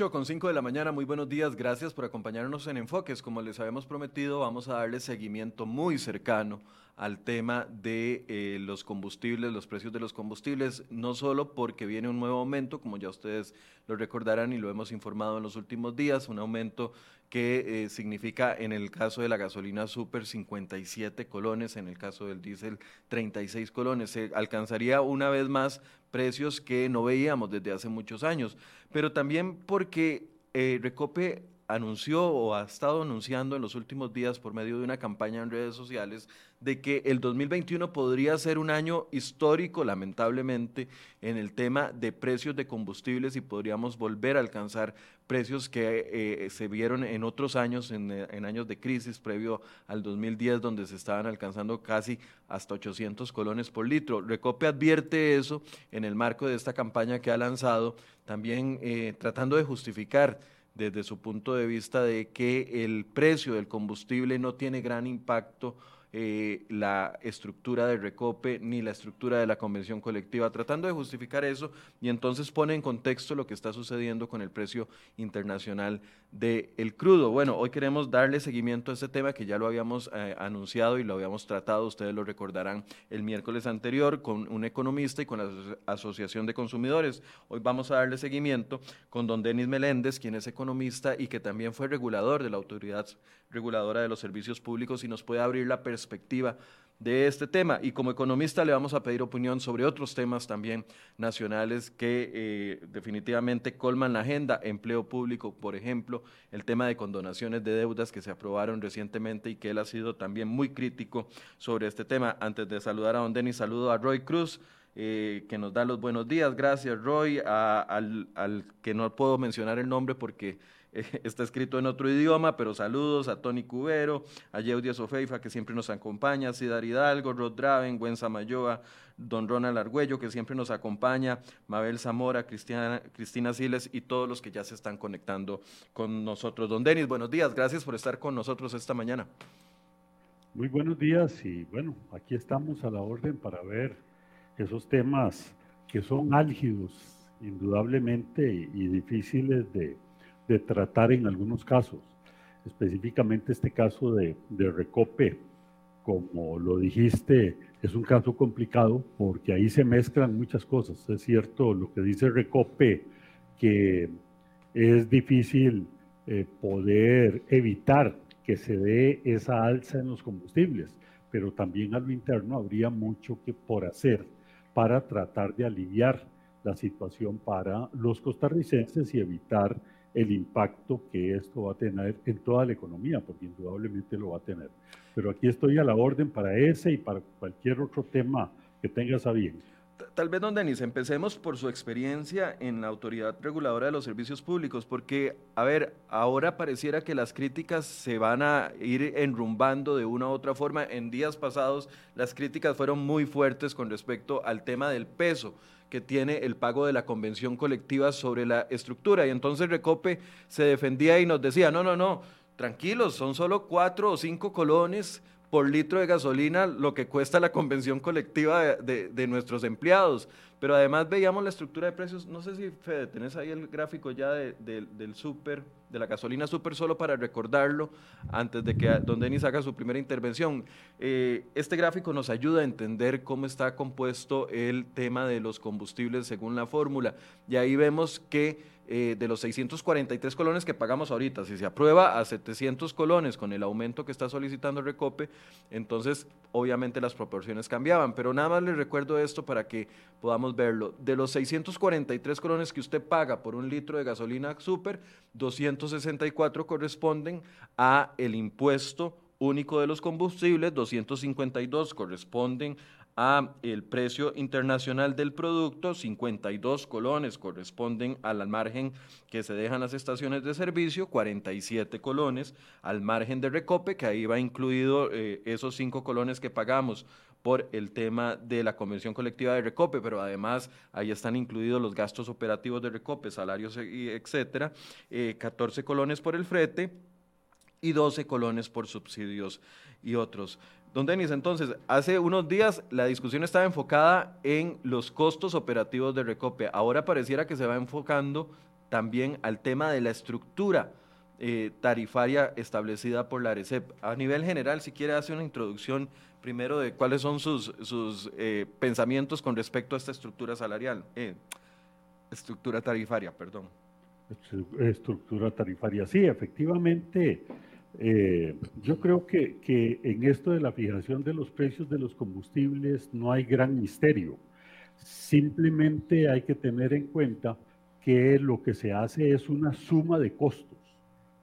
8 con 5 de la mañana, muy buenos días, gracias por acompañarnos en Enfoques. Como les habíamos prometido, vamos a darle seguimiento muy cercano al tema de eh, los combustibles, los precios de los combustibles, no solo porque viene un nuevo aumento, como ya ustedes lo recordarán y lo hemos informado en los últimos días, un aumento que eh, significa en el caso de la gasolina super 57 colones, en el caso del diésel 36 colones. Se alcanzaría una vez más precios que no veíamos desde hace muchos años, pero también porque eh, Recope anunció o ha estado anunciando en los últimos días por medio de una campaña en redes sociales de que el 2021 podría ser un año histórico, lamentablemente, en el tema de precios de combustibles y podríamos volver a alcanzar precios que eh, se vieron en otros años, en, en, años de crisis previo al 2010, donde se estaban alcanzando casi hasta 800 colones por litro. Recope advierte eso en el marco de esta campaña que ha lanzado, también eh, tratando de justificar desde su punto de vista de que el precio del combustible no tiene gran impacto eh, la estructura de Recope ni la estructura de la convención colectiva, tratando de justificar eso y entonces pone en contexto lo que está sucediendo con el precio internacional del crudo. Bueno, hoy queremos darle seguimiento a este tema que ya lo habíamos eh, anunciado y lo habíamos tratado, ustedes lo recordarán el miércoles anterior con un economista y con la Asociación de Consumidores. Hoy vamos a darle seguimiento con don Denis Meléndez, quien es economista y que también fue regulador de la Autoridad Reguladora de los Servicios Públicos y nos puede abrir la perspectiva de este tema. Y como economista le vamos a pedir opinión sobre otros temas también nacionales que eh, definitivamente colman la agenda. Empleo público, por ejemplo, el tema de condonaciones de deudas que se aprobaron recientemente y que él ha sido también muy crítico sobre este tema. Antes de saludar a don Denis, saludo a Roy Cruz. Eh, que nos da los buenos días. Gracias, Roy. al que no puedo mencionar el nombre porque está escrito en otro idioma, pero saludos a Tony Cubero, a Yeudia Sofeifa, que siempre nos acompaña, a Cidar Hidalgo, Rod Draven, Gwen Samayoa, don Ronald Argüello, que siempre nos acompaña, Mabel Zamora, Cristina, Cristina Siles y todos los que ya se están conectando con nosotros. Don Denis, buenos días, gracias por estar con nosotros esta mañana. Muy buenos días y bueno, aquí estamos a la orden para ver esos temas que son álgidos, indudablemente, y difíciles de, de tratar en algunos casos. Específicamente este caso de, de Recope, como lo dijiste, es un caso complicado porque ahí se mezclan muchas cosas. Es cierto lo que dice Recope, que es difícil eh, poder evitar que se dé esa alza en los combustibles, pero también a lo interno habría mucho que por hacer para tratar de aliviar la situación para los costarricenses y evitar el impacto que esto va a tener en toda la economía, porque indudablemente lo va a tener. Pero aquí estoy a la orden para ese y para cualquier otro tema que tengas a bien. Tal vez, don Denis, empecemos por su experiencia en la Autoridad Reguladora de los Servicios Públicos, porque, a ver, ahora pareciera que las críticas se van a ir enrumbando de una u otra forma. En días pasados las críticas fueron muy fuertes con respecto al tema del peso que tiene el pago de la convención colectiva sobre la estructura. Y entonces Recope se defendía y nos decía, no, no, no, tranquilos, son solo cuatro o cinco colones por litro de gasolina lo que cuesta la convención colectiva de, nuestros empleados. Pero además veíamos la estructura de precios, no sé si Fede, tenés ahí el gráfico ya del súper, de la gasolina súper, solo para recordarlo antes de que Don Denis haga su primera intervención. Eh, este gráfico nos ayuda a entender cómo está compuesto el tema de los combustibles según la fórmula. Y ahí vemos que eh, de los 643 colones que pagamos ahorita, si se aprueba a 700 colones con el aumento que está solicitando Recope, entonces obviamente las proporciones cambiaban. Pero nada más les recuerdo esto para que podamos verlo. De los 643 colones que usted paga por un litro de gasolina super, 264 corresponden a el impuesto único de los combustibles, 252 corresponden a el precio internacional del producto, 52 colones corresponden al margen que se dejan las estaciones de servicio, 47 colones al margen de recope, que ahí va incluido eh, esos 5 colones que pagamos por el tema de la convención colectiva de Recope, pero además ahí están incluidos los gastos operativos de Recope, salarios, etcétera, 14 eh, colones por el frete y 12 colones por subsidios y otros. Don Denis, entonces, hace unos días la discusión estaba enfocada en los costos operativos de Recope. Ahora pareciera que se va enfocando también al tema de la estructura eh, tarifaria establecida por la ARECEP. A nivel general, si quiere hacer una introducción primero de cuáles son sus, sus eh, pensamientos con respecto a esta estructura salarial, eh, estructura tarifaria, perdón. Estructura tarifaria, sí, efectivamente. yo creo que, que en esto de la fijación de los precios de los combustibles no hay gran misterio. Simplemente hay que tener en cuenta que lo que se hace es una suma de costos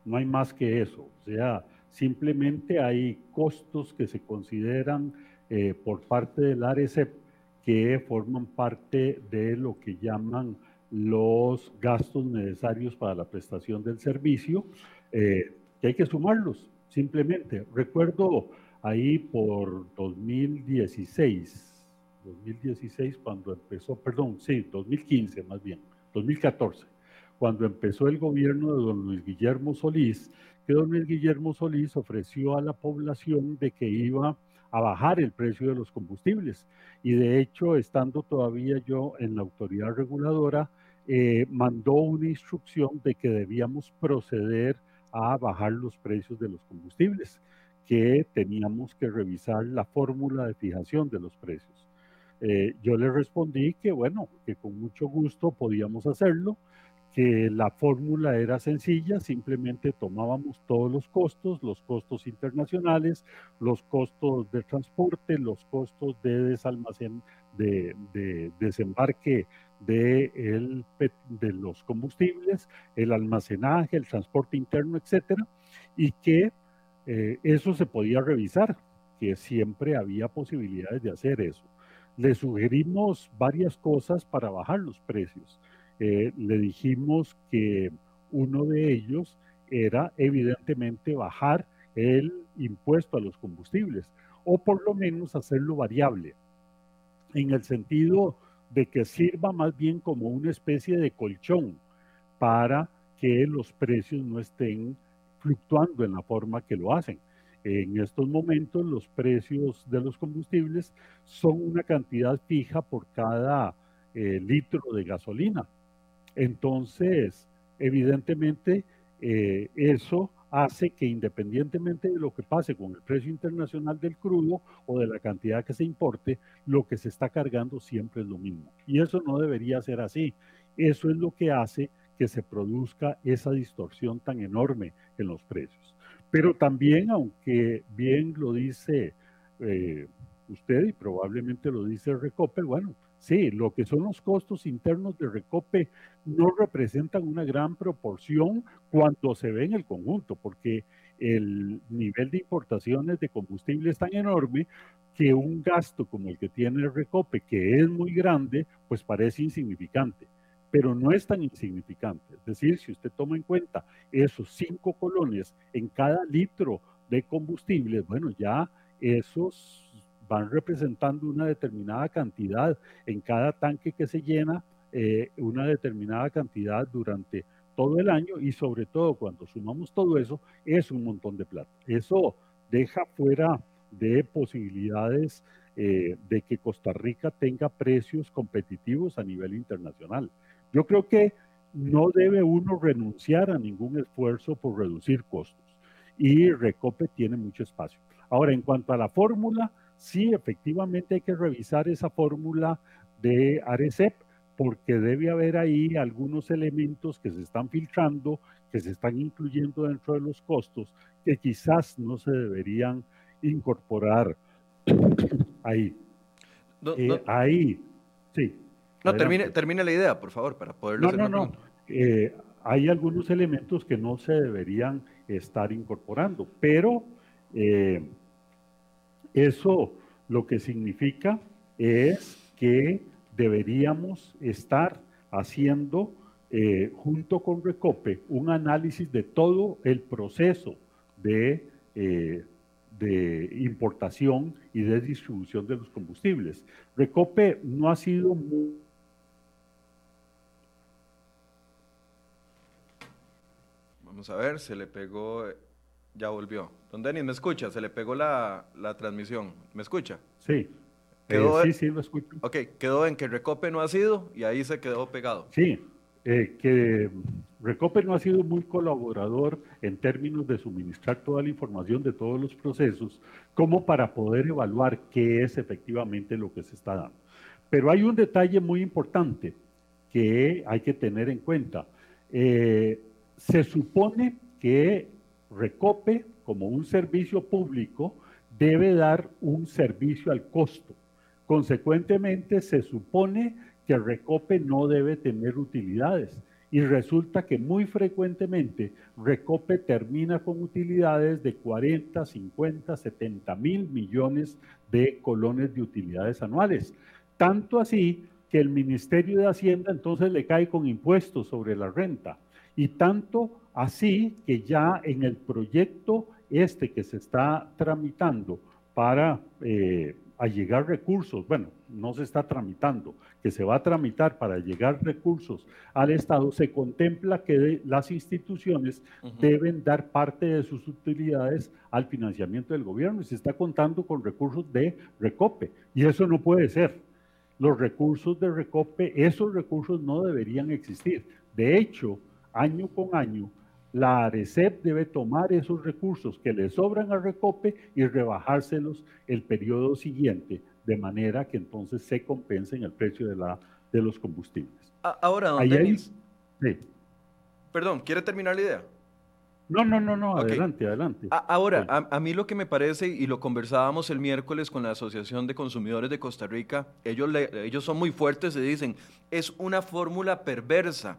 no hay más que eso. O sea, simplemente hay costos que se consideran eh, por parte del ARECEP que forman parte de lo que llaman los gastos necesarios para la prestación del servicio, eh, que hay que sumarlos, simplemente. Recuerdo ahí por 2016, 2016 cuando empezó, perdón, sí, 2015 más bien, 2014 cuando empezó el gobierno de don Luis Guillermo Solís, que don Luis Guillermo Solís ofreció a la población de que iba a bajar el precio de los combustibles. Y de hecho, estando todavía yo en la autoridad reguladora, eh, mandó una instrucción de que debíamos proceder a bajar los precios de los combustibles, que teníamos que revisar la fórmula de fijación de los precios. Eh, yo le respondí que bueno, que con mucho gusto podíamos hacerlo, que la fórmula era sencilla, simplemente tomábamos todos los costos, los costos internacionales, los costos de transporte, los costos de, desalmacen, de, desembarque de los combustibles, el almacenaje, el transporte interno, etcétera, y que eh, eso se podía revisar, que siempre había posibilidades de hacer eso. Le sugerimos varias cosas para bajar los precios. Eh, le dijimos que uno de ellos era evidentemente bajar el impuesto a los combustibles o por lo menos hacerlo variable, en el sentido de que sirva más bien como una especie de colchón para que los precios no estén fluctuando en la forma que lo hacen. En estos momentos los precios de los combustibles son una cantidad fija por cada eh, litro de gasolina. Entonces, evidentemente, eh, eso hace que independientemente de lo que pase con el precio internacional del crudo o de la cantidad que se importe, lo que se está cargando siempre es lo mismo. Y eso no debería ser así. Eso es lo que hace que se produzca esa distorsión tan enorme en los precios. Pero también, aunque bien lo dice eh, usted y probablemente lo dice Recope, bueno, Sí, lo que son los costos internos de Recope no representan una gran proporción cuando se ve en el conjunto, porque el nivel de importaciones de combustible es tan enorme que un gasto como el que tiene el Recope, que es muy grande, pues parece insignificante, pero no es tan insignificante. Es decir, si usted toma en cuenta esos cinco colones en cada litro de combustible, bueno, ya esos van representando una determinada cantidad en cada tanque que se llena, eh, una determinada cantidad durante todo el año y sobre todo cuando sumamos todo eso, es un montón de plata. Eso deja fuera de posibilidades eh, de que Costa Rica tenga precios competitivos a nivel internacional. Yo creo que no debe uno renunciar a ningún esfuerzo por reducir costos y Recope tiene mucho espacio. Ahora, en cuanto a la fórmula, sí, efectivamente hay que revisar esa fórmula de ARECEP porque debe haber ahí algunos elementos que se están filtrando, que se están incluyendo dentro de los costos, que quizás no se deberían incorporar ahí. Eh, ahí, sí. No, termine, termine, la idea, por favor, para poderlo no, no, no. Eh, hay algunos elementos que no se deberían estar incorporando, pero eh, eso lo que significa es que deberíamos estar haciendo eh, junto con Recope un análisis de todo el proceso de, eh, de importación y de distribución de los combustibles. Recope no ha sido muy Vamos a ver, se le pegó ya volvió. Don Denis, ¿me escucha? Se le pegó la, transmisión. ¿Me escucha? Sí. Quedó, eh, sí, sí, lo escucho. Ok, quedó en que Recope no ha sido y ahí se quedó pegado. Sí, eh, que Recope no ha sido muy colaborador en términos de suministrar toda la información de todos los procesos, como para poder evaluar qué es efectivamente lo que se está dando. Pero hay un detalle muy importante que hay que tener en cuenta. Eh, se supone que Recope, como un servicio público, debe dar un servicio al costo. Consecuentemente, se supone que Recope no debe tener utilidades. Y resulta que muy frecuentemente Recope termina con utilidades de 40, 50, 70 mil millones de colones de utilidades anuales. Tanto así que el Ministerio de Hacienda entonces le cae con impuestos sobre la renta. Y tanto así que ya en el proyecto este que se está tramitando para eh, allegar recursos, bueno, no se está tramitando, que se va a tramitar para llegar recursos al Estado, se contempla que las instituciones deben dar parte de sus utilidades al financiamiento del gobierno y se está contando con recursos de recope. Y eso no puede ser. Los recursos de recope, esos recursos no deberían existir. De hecho, año con año, la ARECEP debe tomar esos recursos que le sobran a Recope y rebajárselos el periodo siguiente, de manera que entonces se compensen el precio de, la, de los combustibles. Ahora, don Denis, Perdón, ¿quiere terminar la idea? No, no, no, no, adelante, adelante. ahora, a, a, mí lo que me parece, y lo conversábamos el miércoles con la Asociación de Consumidores de Costa Rica, ellos, le, ellos son muy fuertes y dicen, es una fórmula perversa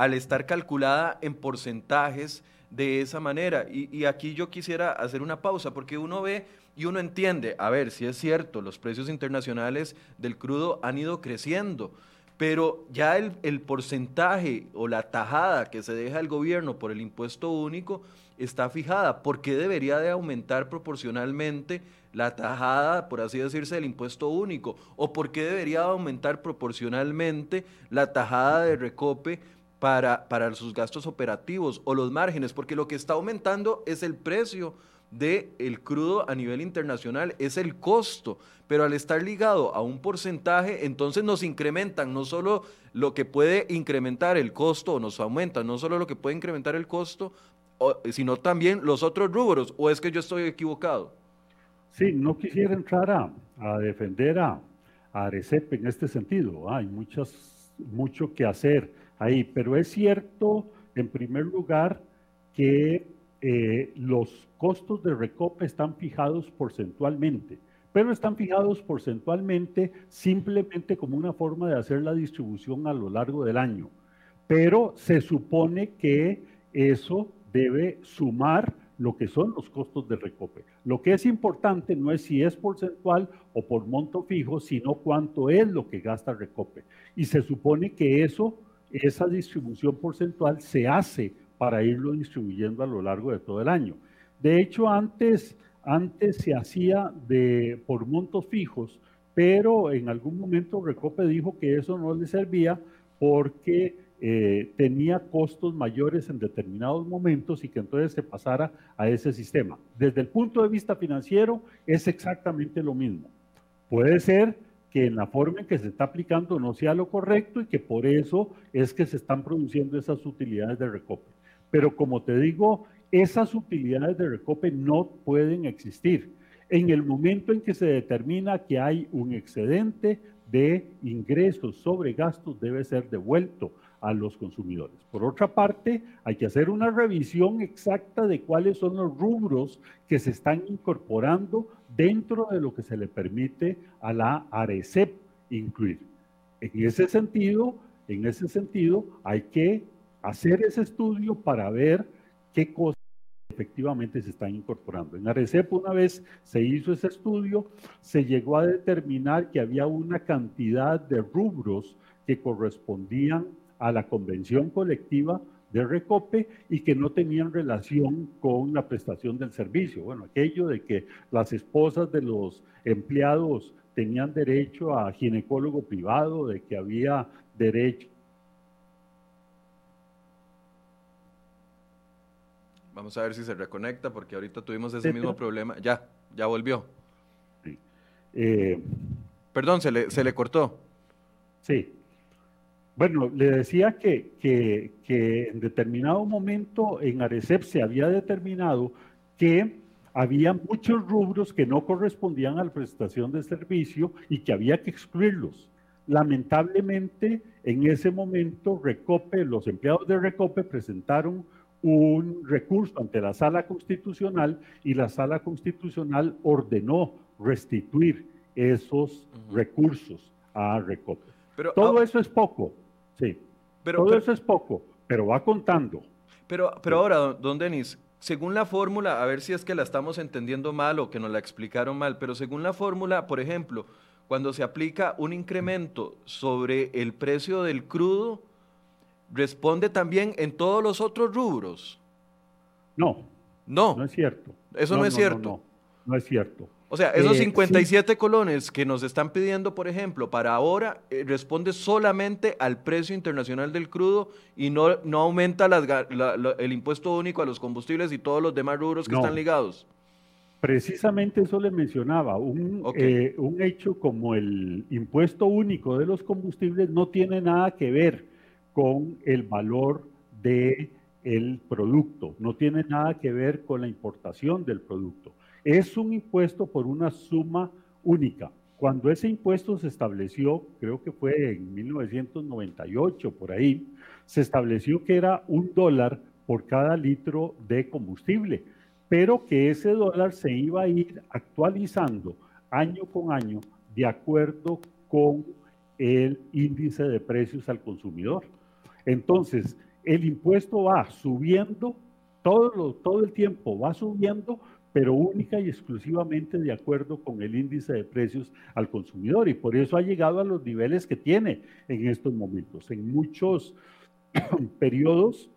al estar calculada en porcentajes de esa manera. Y, aquí yo quisiera hacer una pausa, porque uno ve y uno entiende, a ver, si es cierto, los precios internacionales del crudo han ido creciendo, pero ya el, el, porcentaje o la tajada que se deja el gobierno por el impuesto único está fijada. ¿Por qué debería de aumentar proporcionalmente la tajada, por así decirse, del impuesto único? ¿O por qué debería aumentar proporcionalmente la tajada de recope? Para, para sus gastos operativos o los márgenes, porque lo que está aumentando es el precio del el crudo a nivel internacional, es el costo, pero al estar ligado a un porcentaje, entonces nos incrementan no solo lo que puede incrementar el costo, o nos aumentan no solo lo que puede incrementar el costo, sino también los otros rubros, o es que yo estoy equivocado. Sí, no quisiera entrar a, a defender a, a Arecep en este sentido, hay muchas, mucho que hacer ahí. Pero es cierto, en primer lugar, que eh, los costos de recope están fijados porcentualmente, pero están fijados porcentualmente simplemente como una forma de hacer la distribución a lo largo del año. Pero se supone que eso debe sumar lo que son los costos de recope. Lo que es importante no es si es porcentual o por monto fijo, sino cuánto es lo que gasta recope. Y se supone que eso esa distribución porcentual se hace para irlo distribuyendo a lo largo de todo el año. De hecho, antes, antes se hacía de, por montos fijos, pero en algún momento Recope dijo que eso no le servía porque eh, tenía costos mayores en determinados momentos y que entonces se pasara a ese sistema. Desde el punto de vista financiero es exactamente lo mismo. Puede ser que en la forma en que se está aplicando no sea lo correcto y que por eso es que se están produciendo esas utilidades de recope. Pero como te digo, esas utilidades de recope no pueden existir. En el momento en que se determina que hay un excedente de ingresos sobre gastos, debe ser devuelto a los consumidores. Por otra parte, hay que hacer una revisión exacta de cuáles son los rubros que se están incorporando dentro de lo que se le permite a la ARECEP incluir. En ese sentido, en ese sentido, hay que hacer ese estudio para ver qué cosas efectivamente se están incorporando. En ARECEP una vez se hizo ese estudio, se llegó a determinar que había una cantidad de rubros que correspondían a la convención colectiva de Recope y que no tenían relación con la prestación del servicio. Bueno, aquello de que las esposas de los empleados tenían derecho a ginecólogo privado, de que había derecho. Vamos a ver si se reconecta porque ahorita tuvimos ese mismo problema. Ya, ya volvió. Eh, Perdón, se le, se le cortó. Sí. Bueno, le decía que, que, en determinado momento en Arecep se había determinado que había muchos rubros que no correspondían a la prestación de servicio y que había que excluirlos. Lamentablemente, en ese momento, Recope, los empleados de Recope presentaron un recurso ante la sala constitucional y la sala constitucional ordenó restituir esos recursos a Recope. Pero, Todo eso es poco, sí. Pero, Todo eso es poco, pero va contando. Pero, pero ahora, don Denis, según la fórmula, a ver si es que la estamos entendiendo mal o que nos la explicaron mal, pero según la fórmula, por ejemplo, cuando se aplica un incremento sobre el precio del crudo, responde también en todos los otros rubros. No. No. No es cierto. Eso no, es cierto. No, es cierto. O sea, esos 57 eh, colones que nos están pidiendo, por ejemplo, para ahora, eh, responde solamente al precio internacional del crudo y no, no aumenta el impuesto único a los combustibles y todos los demás rubros que están ligados. Precisamente eso le mencionaba, eh, un, hecho como el impuesto único de los combustibles no tiene nada que ver con el valor del el producto, no tiene nada que ver con la importación del producto. Es un impuesto por una suma única. Cuando ese impuesto se estableció, creo que fue en 1998 por ahí, se estableció que era un dólar por cada litro de combustible pero que ese dólar se iba a ir actualizando año con año de acuerdo con el índice de precios al consumidor. Entonces, el impuesto va subiendo, todo, todo el tiempo va subiendo, pero única y exclusivamente de acuerdo con el índice de precios al consumidor. Y por eso ha llegado a los niveles que tiene en estos momentos. En muchos periodos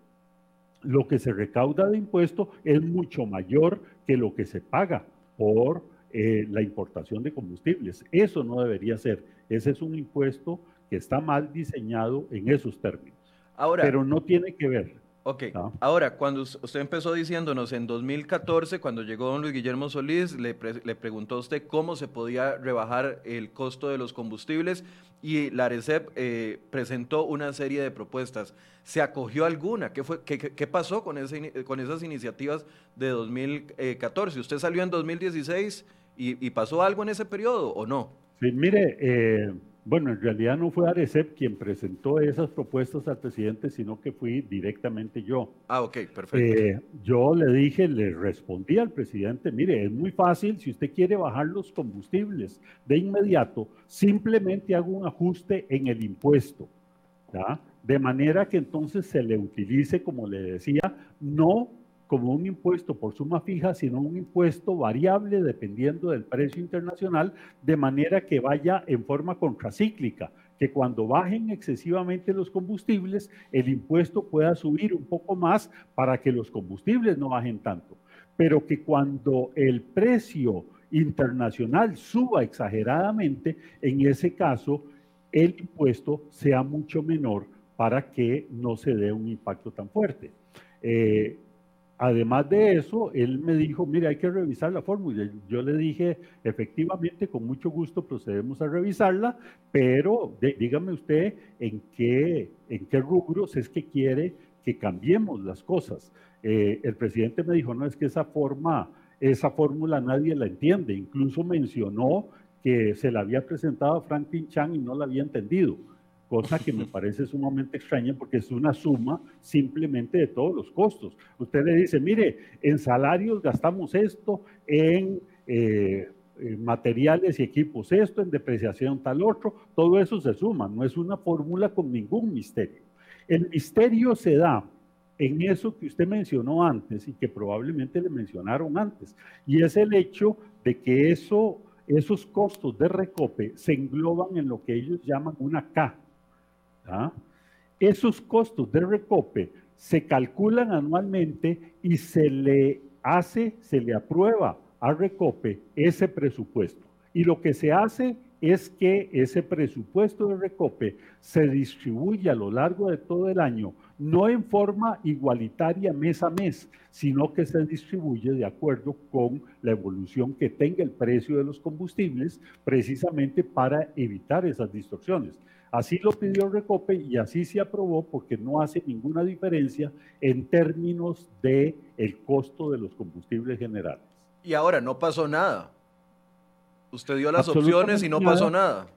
lo que se recauda de impuesto es mucho mayor que lo que se paga por eh, la importación de combustibles. Eso no debería ser. Ese es un impuesto que está mal diseñado en esos términos. Ahora, pero no tiene que ver Ok, ahora, cuando usted empezó diciéndonos en 2014, cuando llegó don Luis Guillermo Solís, le, preguntó a usted cómo se podía rebajar el costo de los combustibles y la ARECEP eh, presentó una serie de propuestas. ¿Se acogió alguna? ¿Qué, fue, qué, pasó con, ese, con esas iniciativas de 2014? ¿Usted salió en 2016 y, y pasó algo en ese periodo o no? Sí, mire, eh, bueno, en realidad no fue Arecep quien presentó esas propuestas al presidente, sino que fui directamente yo. Ah, ok, perfecto. Eh, yo le dije, le respondí al presidente, mire, es muy fácil, si usted quiere bajar los combustibles de inmediato, simplemente hago un ajuste en el impuesto, De manera que entonces se le utilice, como le decía, no como un impuesto por suma fija, sino un impuesto variable dependiendo del precio internacional, de manera que vaya en forma contracíclica, que cuando bajen excesivamente los combustibles, el impuesto pueda subir un poco más para que los combustibles no bajen tanto, pero que cuando el precio internacional suba exageradamente, en ese caso el impuesto sea mucho menor para que no se dé un impacto tan fuerte. Eh, Además de eso, él me dijo, mire, hay que revisar la fórmula. Yo le dije, efectivamente, con mucho gusto procedemos a revisarla, pero dígame usted en qué, en qué rubros es que quiere que cambiemos las cosas. Eh, el presidente me dijo, no, es que esa forma, esa fórmula nadie la entiende. Incluso mencionó que se la había presentado a Franklin Chan y no la había entendido cosa que me parece sumamente extraña porque es una suma simplemente de todos los costos. Usted le dice, mire, en salarios gastamos esto, en, eh, materiales y equipos esto, en depreciación tal otro, todo eso se suma, no es una fórmula con ningún misterio. El misterio se da en eso que usted mencionó antes y que probablemente le mencionaron antes, y es el hecho de que eso, esos costos de recope se engloban en lo que ellos llaman una K, ¿ah? Esos costos de recope se calculan anualmente y se le hace, se le aprueba a recope ese presupuesto. Y lo que se hace es que ese presupuesto de recope se distribuye a lo largo de todo el año, no en forma igualitaria mes a mes, sino que se distribuye de acuerdo con la evolución que tenga el precio de los combustibles, precisamente para evitar esas distorsiones. Así lo pidió Recope y así se aprobó porque no hace ninguna diferencia en términos de el costo de los combustibles generales. Y ahora no pasó nada. Usted dio las opciones y no pasó nada.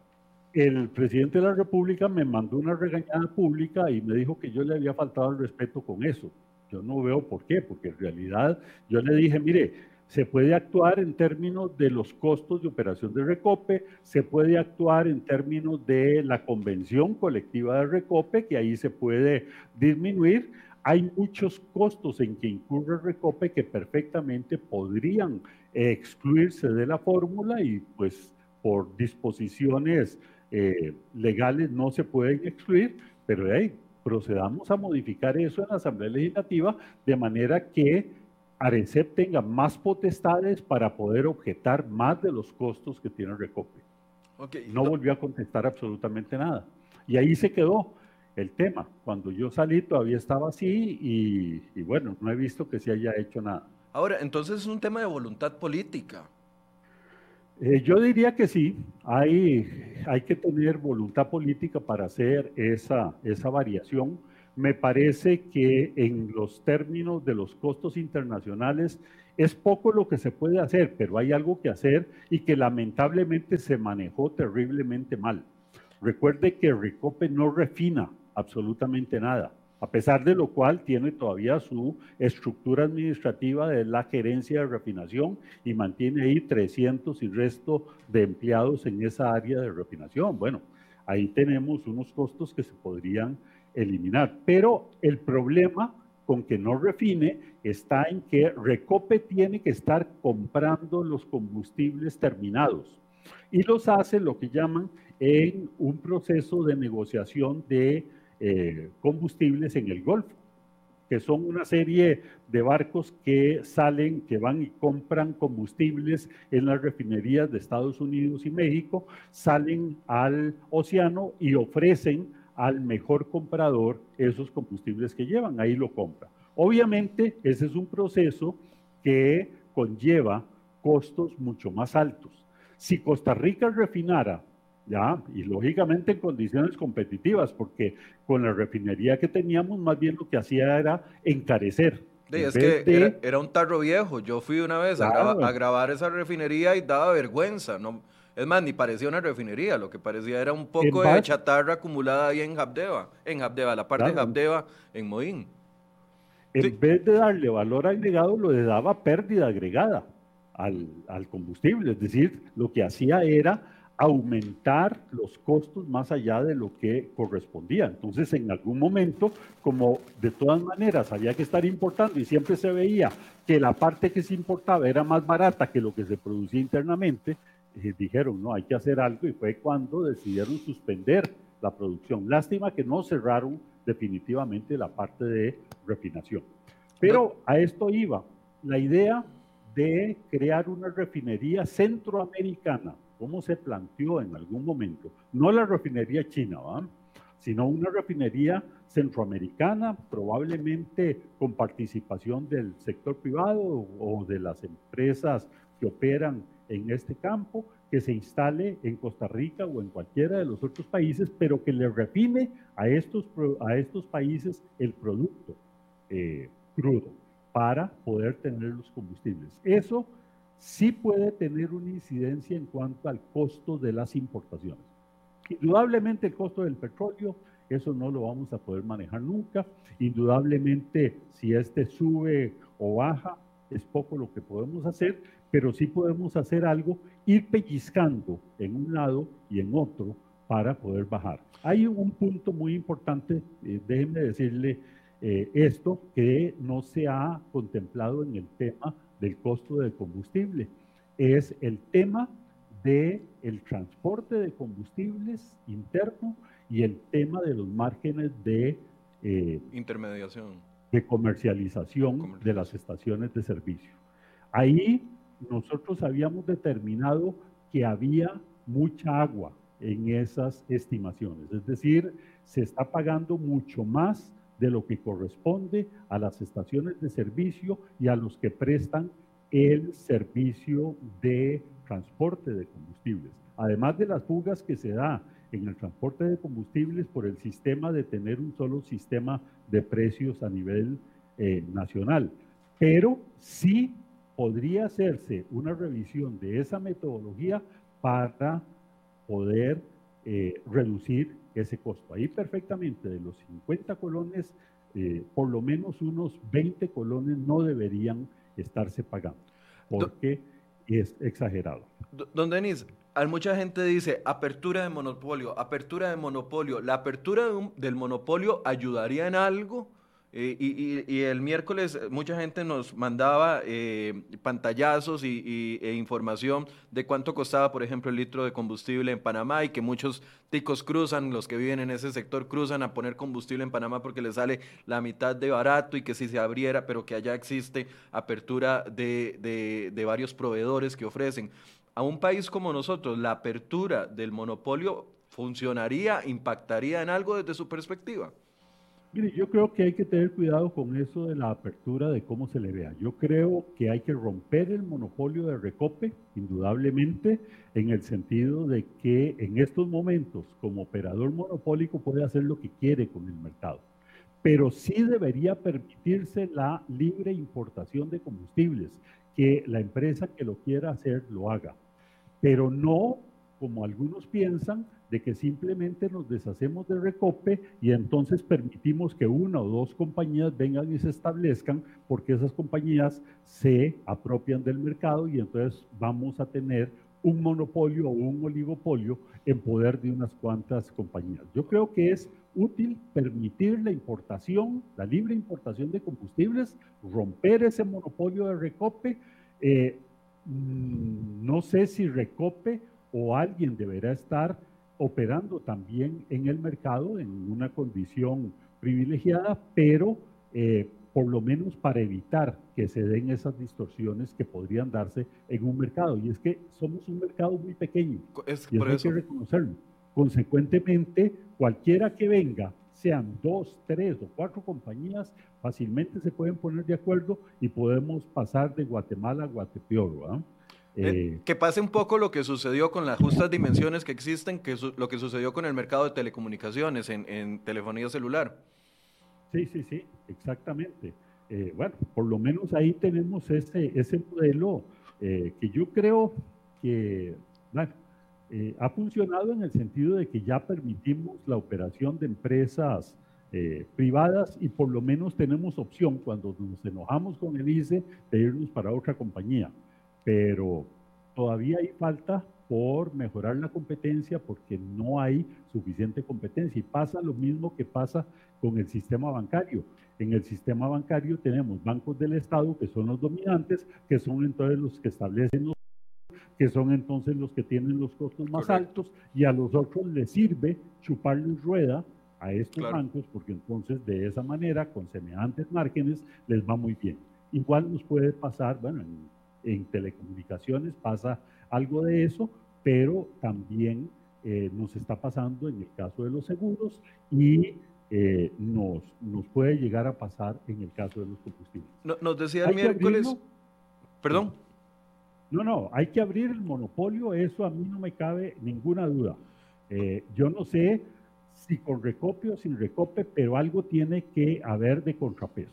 El presidente de la República me mandó una regañada pública y me dijo que yo le había faltado el respeto con eso. Yo no veo por qué, porque en realidad yo le dije, mire, se puede actuar en términos de los costos de operación de Recope, se puede actuar en términos de la convención colectiva de Recope, que ahí se puede disminuir. Hay muchos costos en que incurre Recope que perfectamente podrían excluirse de la fórmula y pues por disposiciones eh, legales no se pueden excluir, pero hey, procedamos a modificar eso en la Asamblea Legislativa de manera que Arecep tenga más potestades para poder objetar más de los costos que tiene Recope. No volvió a contestar absolutamente nada. Y ahí se quedó el tema. Cuando yo salí todavía estaba así y, y bueno, no he visto que se haya hecho nada. Ahora, entonces es un tema de voluntad política. Eh, yo diría que sí, hay, hay que tener voluntad política para hacer esa, esa variación. Me parece que en los términos de los costos internacionales es poco lo que se puede hacer, pero hay algo que hacer y que lamentablemente se manejó terriblemente mal. Recuerde que Ricope no refina absolutamente nada a pesar de lo cual tiene todavía su estructura administrativa de la gerencia de refinación y mantiene ahí 300 y resto de empleados en esa área de refinación. Bueno, ahí tenemos unos costos que se podrían eliminar, pero el problema con que no refine está en que Recope tiene que estar comprando los combustibles terminados y los hace lo que llaman en un proceso de negociación de eh, combustibles en el Golfo, que son una serie de barcos que salen, que van y compran combustibles en las refinerías de Estados Unidos y México, salen al océano y ofrecen al mejor comprador esos combustibles que llevan, ahí lo compra. Obviamente, ese es un proceso que conlleva costos mucho más altos. Si Costa Rica refinara ¿ya? Y lógicamente en condiciones competitivas, porque con la refinería que teníamos, más bien lo que hacía era encarecer. es que era, un tarro viejo. Yo fui una vez a, grabar esa refinería y daba vergüenza. No, es más, ni parecía una refinería. Lo que parecía era un poco de chatarra acumulada ahí en Habdeba. En Habdeba, la parte de Habdeba, en Moín. En vez de darle valor agregado, lo le daba pérdida agregada al, al combustible. Es decir, lo que hacía era aumentar los costos más allá de lo que correspondía. Entonces, en algún momento, como de todas maneras había que estar importando y siempre se veía que la parte que se importaba era más barata que lo que se producía internamente, eh, dijeron, no, hay que hacer algo y fue cuando decidieron suspender la producción. Lástima que no cerraron definitivamente la parte de refinación. Pero a esto iba la idea de crear una refinería centroamericana cómo se planteó en algún momento, no la refinería china, sino una refinería centroamericana, probablemente con participación del sector privado o de las empresas que operan en este campo, que se instale en Costa Rica o en cualquiera de los otros países, pero que le refine a estos, a estos países el producto eh, crudo para poder tener los combustibles. Eso sí puede tener una incidencia en cuanto al costo de las importaciones. Indudablemente el costo del petróleo, eso no lo vamos a poder manejar nunca. Indudablemente si este sube o baja, es poco lo que podemos hacer, pero sí podemos hacer algo, ir pellizcando en un lado y en otro para poder bajar. Hay un punto muy importante, eh, déjenme decirle eh, esto, que no se ha contemplado en el tema del costo del combustible. Es el tema del el transporte de combustibles interno y el tema de los márgenes de eh, intermediación, de comercialización de las estaciones de servicio. Ahí nosotros habíamos determinado que había mucha agua en esas estimaciones, es decir, se está pagando mucho más de lo que corresponde a las estaciones de servicio y a los que prestan el servicio de transporte de combustibles. Además de las fugas que se da en el transporte de combustibles por el sistema de tener un solo sistema de precios a nivel eh, nacional. Pero sí podría hacerse una revisión de esa metodología para poder eh, reducir ese costo. Ahí perfectamente de los 50 colones, eh, por lo menos unos 20 colones no deberían estarse pagando, porque es exagerado. Don Denis, mucha gente dice apertura de monopolio, apertura de monopolio. ¿La apertura del monopolio ayudaría en algo? Eh, y, el miércoles mucha gente nos mandaba eh, pantallazos y, e información de cuánto costaba, por ejemplo, el litro de combustible en Panamá y que muchos ticos cruzan, los que viven en ese sector cruzan a poner combustible en Panamá porque les sale la mitad de barato y que si se abriera, pero que allá existe apertura de, de varios proveedores que ofrecen. A un país como nosotros, la apertura del monopolio funcionaría, impactaría en algo desde su perspectiva. Yo creo que hay que tener cuidado con eso de la apertura de cómo se le vea. Yo creo que hay que romper el monopolio de Recope, indudablemente, en el sentido de que en estos momentos, como operador monopólico, puede hacer lo que quiere con el mercado. Pero sí debería permitirse la libre importación de combustibles, que la empresa que lo quiera hacer lo haga. Pero no, como algunos piensan, de que simplemente nos deshacemos de Recope y entonces permitimos que una o dos compañías vengan y se establezcan porque esas compañías se apropian del mercado y entonces vamos a tener un monopolio o un oligopolio en poder de unas cuantas compañías. Yo creo que es útil permitir la importación, la libre importación de combustibles, romper ese monopolio de Recope. Eh, mm, no sé si Recope o alguien deberá estar operando también en el mercado en una condición privilegiada, pero eh, por lo menos para evitar que se den esas distorsiones que podrían darse en un mercado. Y es que somos un mercado muy pequeño. Es, y eso hay que reconocerlo. Consecuentemente, cualquiera que venga, sean dos, tres o cuatro compañías, fácilmente se pueden poner de acuerdo y podemos pasar de Guatemala a Guatepeor. Eh, que pase un poco lo que sucedió con las justas dimensiones que existen, que lo que sucedió con el mercado de telecomunicaciones en, telefonía celular. Sí, sí, sí, exactamente. Eh, bueno, por lo menos ahí tenemos ese, ese modelo que yo creo que ha funcionado en el sentido de que ya permitimos la operación de empresas privadas y por lo menos tenemos opción cuando nos enojamos con el ICE de irnos para otra compañía pero todavía hay falta por mejorar la competencia porque no hay suficiente competencia. Y pasa lo mismo que pasa con el sistema bancario. En el sistema bancario tenemos bancos del Estado que son los dominantes, que son entonces los que establecen los que son entonces los que tienen los costos más altos y a los otros les sirve chuparles rueda a estos bancos porque entonces de esa manera con semejantes márgenes les va muy bien. Igual nos puede pasar, bueno, en en telecomunicaciones pasa algo de eso, pero también eh, nos está pasando en el caso de los seguros y eh, nos, nos puede llegar a pasar en el caso de los combustibles. nos decía el miércoles, perdón. No, no, hay que abrir el monopolio, eso a mí no me cabe ninguna duda. Eh, yo no sé si con recopio o sin recope, pero algo tiene que haber de contrapeso.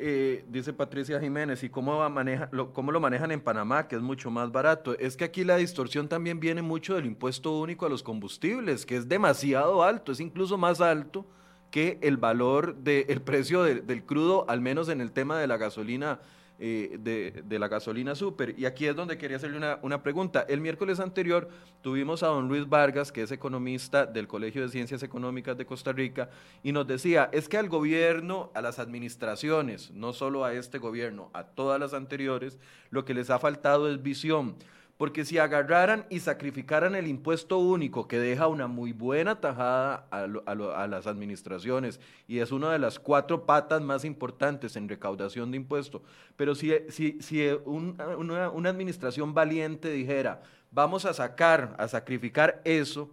Eh, dice Patricia Jiménez, ¿y cómo, va maneja, lo, cómo lo manejan en Panamá, que es mucho más barato? Es que aquí la distorsión también viene mucho del impuesto único a los combustibles, que es demasiado alto, es incluso más alto que el valor del precio del crudo, al menos en el tema de la gasolina eh, de, la gasolina super. Y aquí es donde quería hacerle una, una, pregunta. El miércoles anterior tuvimos a don Luis Vargas, que es economista del Colegio de Ciencias Económicas de Costa Rica, y nos decía, es que al gobierno, a las administraciones, no solo a este gobierno, a todas las anteriores, lo que les ha faltado es visión porque si agarraran y sacrificaran el impuesto único, que deja una muy buena tajada a, las administraciones y es una de las cuatro patas más importantes en recaudación de impuestos, pero si, si, si una, administración valiente dijera, vamos a sacar, a sacrificar eso,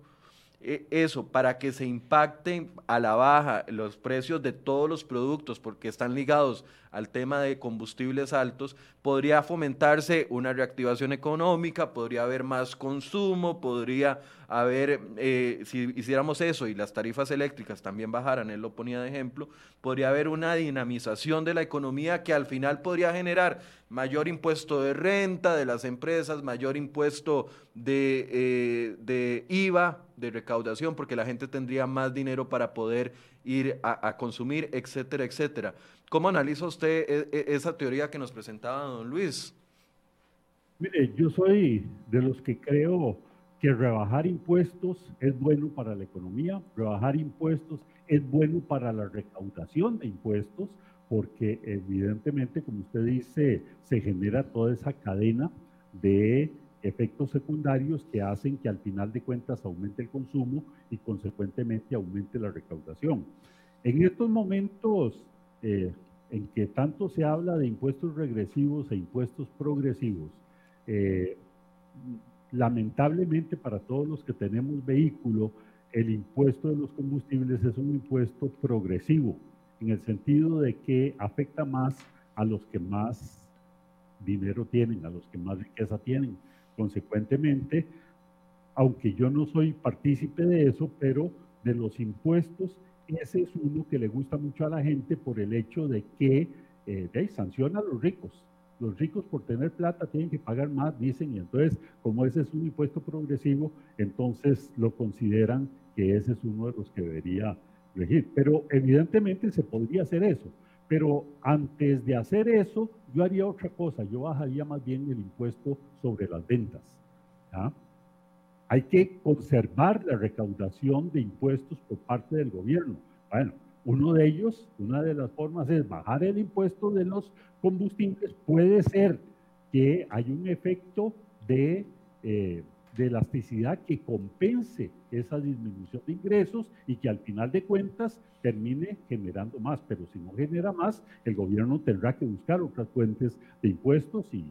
eh, eso, para que se impacten a la baja los precios de todos los productos, porque están ligados al tema de combustibles altos, podría fomentarse una reactivación económica, podría haber más consumo, podría haber, eh, si hiciéramos eso y las tarifas eléctricas también bajaran, él lo ponía de ejemplo, podría haber una dinamización de la economía que al final podría generar mayor impuesto de renta de las empresas, mayor impuesto de, eh, de IVA, de recaudación, porque la gente tendría más dinero para poder ir a, consumir, etcétera, etcétera. ¿Cómo analiza usted e, e, esa teoría que nos presentaba don Luis? Mire, yo soy de los que creo que rebajar impuestos es bueno para la economía, rebajar impuestos es bueno para la recaudación de impuestos, porque evidentemente, como usted dice, se genera toda esa cadena de efectos secundarios que hacen que al final de cuentas aumente el consumo y consecuentemente aumente la recaudación. En estos momentos eh, en que tanto se habla de impuestos regresivos e impuestos progresivos, eh, lamentablemente para todos los que tenemos vehículo, el impuesto de los combustibles es un impuesto progresivo, en el sentido de que afecta más a los que más dinero tienen, a los que más riqueza tienen. Consecuentemente, aunque yo no soy partícipe de eso, pero de los impuestos, ese es uno que le gusta mucho a la gente por el hecho de que eh, sanciona a los ricos. Los ricos por tener plata tienen que pagar más, dicen, y entonces como ese es un impuesto progresivo, entonces lo consideran que ese es uno de los que debería regir. Pero evidentemente se podría hacer eso. Pero antes de hacer eso, yo haría otra cosa, yo bajaría más bien el impuesto sobre las ventas. Hay que conservar la recaudación de impuestos por parte del gobierno. Bueno, uno de ellos, una de las formas es bajar el impuesto de los combustibles. Puede ser que hay un efecto de eh, de elasticidad que compense esa disminución de ingresos y que al final de cuentas termine generando más. Pero si no genera más, el gobierno tendrá que buscar otras fuentes de impuestos y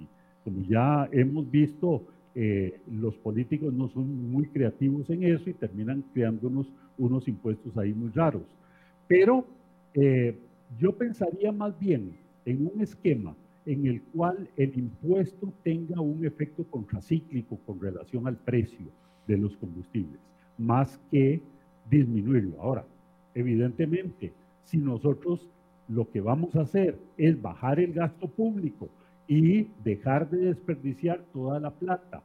como ya hemos visto, eh, los políticos no son muy creativos en eso y terminan creándonos unos impuestos ahí muy raros. Pero eh, yo pensaría más bien en un esquema en el cual el impuesto tenga un efecto contracíclico con relación al precio de los combustibles, más que disminuirlo. Ahora, evidentemente, si nosotros lo que vamos a hacer es bajar el gasto público y dejar de desperdiciar toda la plata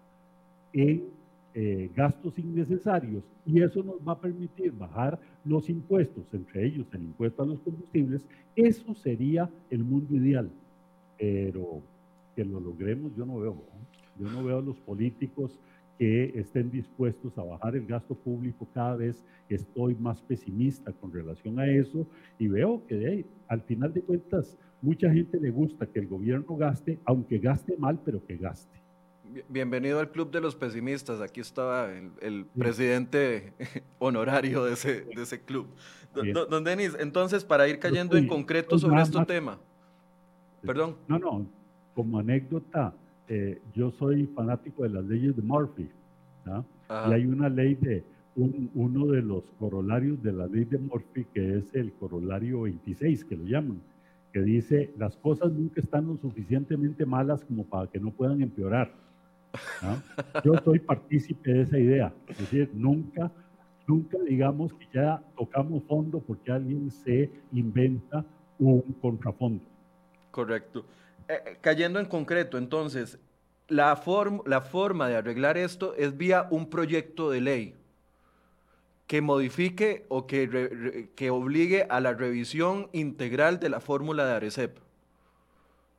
en eh, gastos innecesarios. Y eso nos va a permitir bajar los impuestos, entre ellos el impuesto a los combustibles, eso sería el mundo ideal. Pero que lo logremos yo no veo. Yo no veo a los políticos que estén dispuestos a bajar el gasto público. Cada vez estoy más pesimista con relación a eso y veo que al final de cuentas mucha gente le gusta que el gobierno gaste, aunque gaste mal, pero que gaste. Bienvenido al Club de los Pesimistas. Aquí estaba el, presidente honorario de ese, de ese club. Don, Denis, entonces, para ir cayendo en concreto sobre este tema. Perdón. No, no, como anécdota, eh, yo soy fanático de las leyes de Murphy. Y hay una ley de, uno de los corolarios de la ley de Murphy, que es el corolario 26, que lo llaman, que dice, las cosas nunca están lo suficientemente malas como para que no puedan empeorar. Yo soy partícipe de esa idea. Es decir, nunca, nunca digamos que ya tocamos fondo porque alguien se inventa un contrafondo. Correcto. Eh, eh, cayendo en concreto, entonces, la, forma de arreglar esto es vía un proyecto de ley que modifique o que, obligue a la revisión integral de la fórmula de Arecep.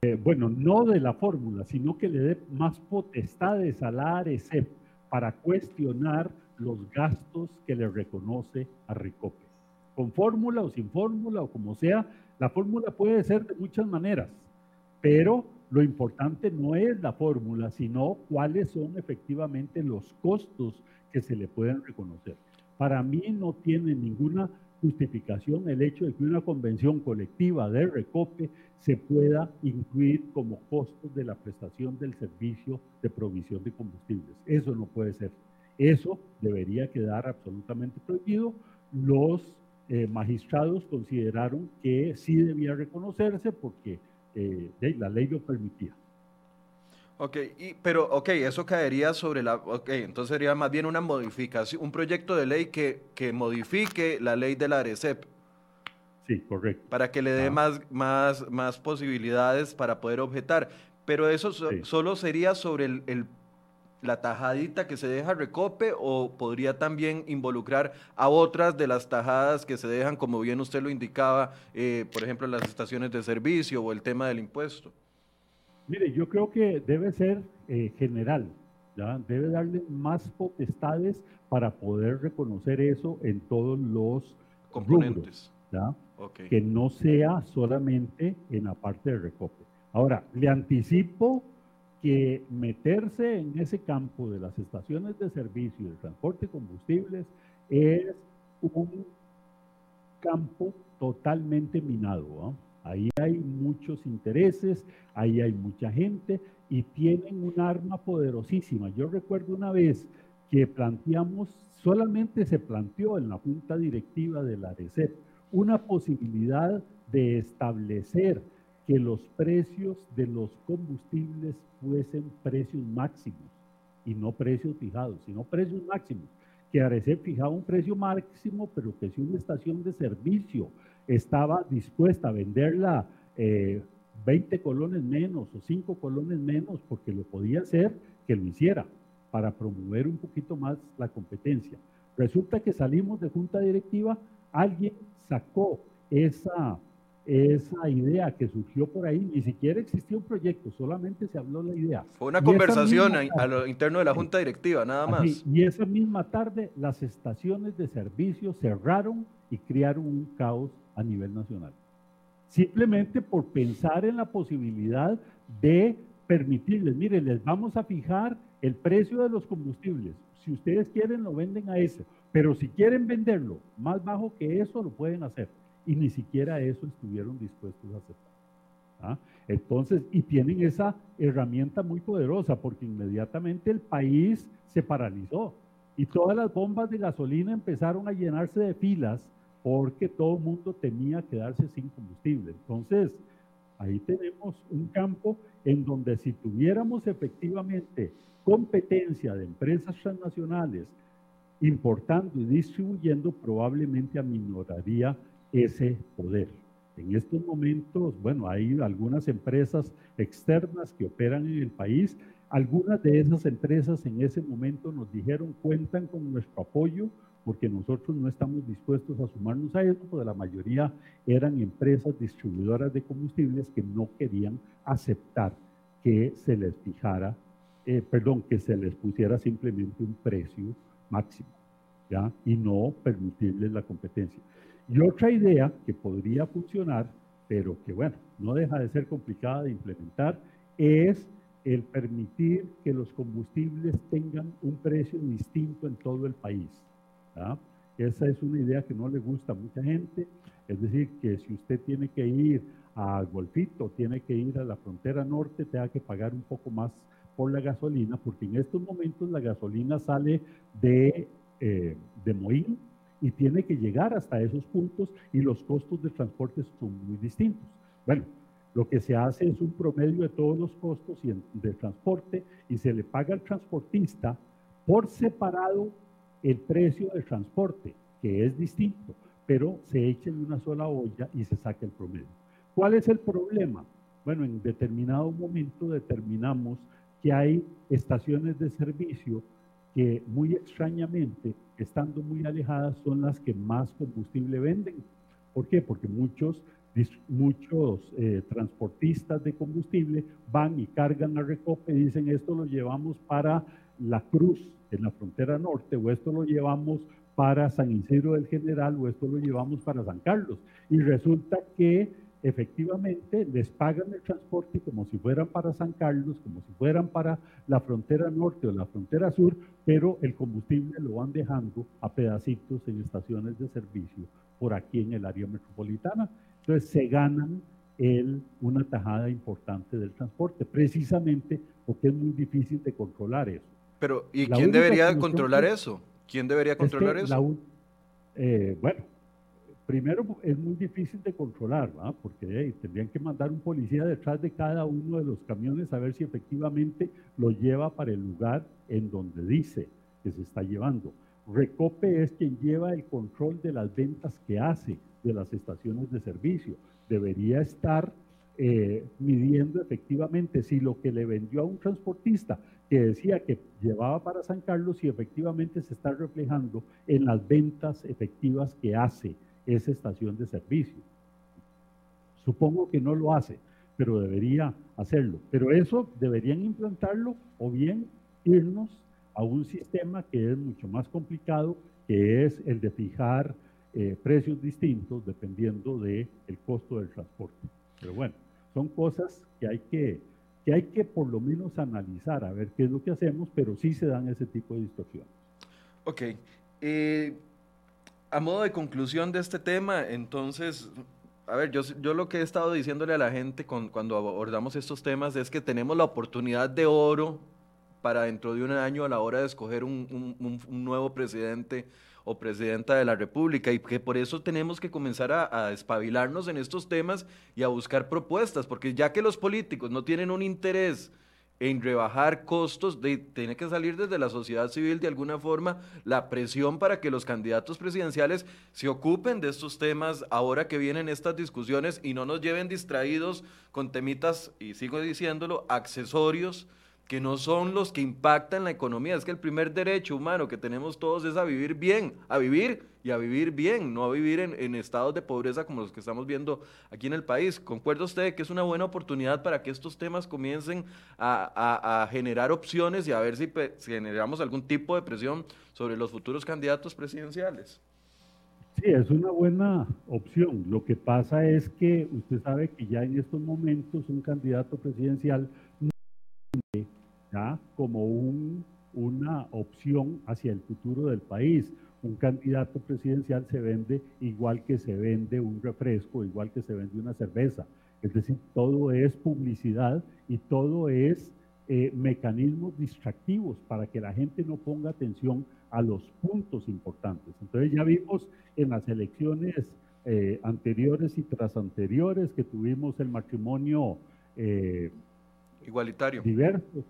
Eh, bueno, no de la fórmula, sino que le dé más potestades a la Arecep para cuestionar los gastos que le reconoce a Ricope. Con fórmula o sin fórmula o como sea, la fórmula puede ser de muchas maneras, pero lo importante no es la fórmula, sino cuáles son efectivamente los costos que se le pueden reconocer. Para mí no tiene ninguna justificación el hecho de que una convención colectiva de recope se pueda incluir como costos de la prestación del servicio de provisión de combustibles. Eso no puede ser. Eso debería quedar absolutamente prohibido. Los eh, magistrados consideraron que sí debía reconocerse porque eh, la ley lo permitía. Ok, pero ok, eso caería sobre la, ok, entonces sería más bien una modificación, un proyecto de ley que, que modifique la ley de la ARECEP. Sí, correcto. Para que le dé más, más, más posibilidades para poder objetar. Pero eso solo sería sobre el la tajadita que se deja recope o podría también involucrar a otras de las tajadas que se dejan, como bien usted lo indicaba, eh, por ejemplo, las estaciones de servicio o el tema del impuesto? Mire, yo creo que debe ser eh, general, ¿ya? debe darle más potestades para poder reconocer eso en todos los componentes, ¿ya? que no sea solamente en la parte de recope. Ahora, le anticipo que meterse en ese campo de las estaciones de servicio y el transporte de combustibles es un campo totalmente minado. Ahí hay muchos intereses, ahí hay mucha gente y tienen un arma poderosísima. Yo recuerdo una vez que planteamos, solamente se planteó en la junta directiva de la ARECEP una posibilidad de establecer que los precios de los combustibles fuesen precios máximos y no precios fijados, sino precios máximos. Que Arecep fijaba un precio máximo, pero que si una estación de servicio estaba dispuesta a venderla 20 eh, colones menos o 5 colones menos, porque lo podía hacer, que lo hiciera para promover un poquito más la competencia. Resulta que salimos de junta directiva, alguien sacó esa esa idea que surgió por ahí, ni siquiera existió un proyecto, solamente se habló la idea. Fue una conversación a, lo interno de la junta directiva, nada más. y esa misma tarde las estaciones de servicio cerraron y crearon un caos a nivel nacional. Simplemente por pensar en la posibilidad de permitirles, miren, les vamos a fijar el precio de los combustibles. Si ustedes quieren, lo venden a ese. Pero si quieren venderlo más bajo que eso, lo pueden hacer y ni siquiera eso estuvieron dispuestos a aceptar. ¿ah? Entonces, y tienen esa herramienta muy poderosa porque inmediatamente el país se paralizó y todas las bombas de gasolina empezaron a llenarse de filas porque todo el mundo temía quedarse sin combustible. Entonces, ahí tenemos un campo en donde si tuviéramos efectivamente competencia de empresas transnacionales importando y distribuyendo, probablemente aminoraría ese poder. En estos momentos, bueno, hay algunas empresas externas que operan en el país. Algunas de esas empresas en ese momento nos dijeron cuentan con nuestro apoyo porque nosotros no estamos dispuestos a sumarnos a eso, porque la mayoría eran empresas distribuidoras de combustibles que no querían aceptar que se les fijara, eh, perdón, que se les pusiera simplemente un precio máximo, ¿ya? Y no permitirles la competencia. Y otra idea que podría funcionar, pero que bueno, no deja de ser complicada de implementar, es el permitir que los combustibles tengan un precio distinto en todo el país. Esa es una idea que no le gusta a mucha gente, es decir, que si usted tiene que ir a Golfito, tiene que ir a la frontera norte, tenga que pagar un poco más por la gasolina, porque en estos momentos la gasolina sale de, eh, de Moín y tiene que llegar hasta esos puntos y los costos de transporte son muy distintos. Bueno, lo que se hace es un promedio de todos los costos de transporte y se le paga al transportista por separado el precio del transporte, que es distinto, pero se echa en una sola olla y se saca el promedio. ¿Cuál es el problema? Bueno, en determinado momento determinamos que hay estaciones de servicio que muy extrañamente, estando muy alejadas, son las que más combustible venden. ¿Por qué? Porque muchos, muchos eh, transportistas de combustible van y cargan a Recope y dicen esto lo llevamos para La Cruz, en la frontera norte, o esto lo llevamos para San Isidro del General, o esto lo llevamos para San Carlos. Y resulta que efectivamente les pagan el transporte como si fueran para San Carlos, como si fueran para la frontera norte o la frontera sur, pero el combustible lo van dejando a pedacitos en estaciones de servicio por aquí en el área metropolitana. Entonces se ganan el, una tajada importante del transporte, precisamente porque es muy difícil de controlar eso. Pero, ¿y quién debería controlar eso? ¿Quién debería controlar eso? Eh, bueno, primero es muy difícil de controlar, ¿verdad? porque tendrían que mandar un policía detrás de cada uno de los camiones a ver si efectivamente lo lleva para el lugar en donde dice que se está llevando. Recope es quien lleva el control de las ventas que hace de las estaciones de servicio. Debería estar eh, midiendo efectivamente si lo que le vendió a un transportista que decía que llevaba para San Carlos, y efectivamente se está reflejando en las ventas efectivas que hace esa estación de servicio. Supongo que no lo hace, pero debería hacerlo. Pero eso deberían implantarlo o bien irnos a un sistema que es mucho más complicado, que es el de fijar eh, precios distintos dependiendo del el costo del transporte. Pero bueno, son cosas que hay que, que hay que por lo menos analizar, a ver qué es lo que hacemos, pero sí se dan ese tipo de distorsiones. Ok. Eh, a modo de conclusión de este tema, entonces, a ver, yo, yo lo que he estado diciéndole a la gente cuando abordamos estos temas es que tenemos la oportunidad de oro para dentro de un año a la hora de escoger un, un nuevo presidente o presidenta de la República y que por eso tenemos que comenzar a, a, espabilarnos en estos temas y a buscar propuestas, porque ya que los políticos no tienen un interés en rebajar costos, tiene que salir desde la sociedad civil de alguna forma la presión para que los candidatos presidenciales se ocupen de estos temas ahora que vienen estas discusiones y no nos lleven distraídos con temitas, y sigo diciéndolo, accesorios que no son los que impactan la economía. Es que el primer derecho humano que tenemos todos es a vivir bien, a vivir y a vivir bien, no a vivir en, estados de pobreza como los que estamos viendo aquí en el país. ¿Concuerda usted que es una buena oportunidad para que estos temas comiencen a, generar opciones y a ver si generamos algún tipo de presión sobre los futuros candidatos presidenciales? Sí, es una buena opción. Lo que pasa es que usted sabe que ya en estos momentos un candidato presidencial ¿ya? como un, una opción hacia el futuro del país. Un candidato presidencial se vende igual que se vende un refresco, igual que se vende una cerveza. Es decir, todo es publicidad y todo es eh, mecanismos distractivos para que la gente no ponga atención a los puntos importantes. Entonces ya vimos en las elecciones eh, anteriores y tras anteriores que tuvimos el matrimonio eh, igualitario. Diverso,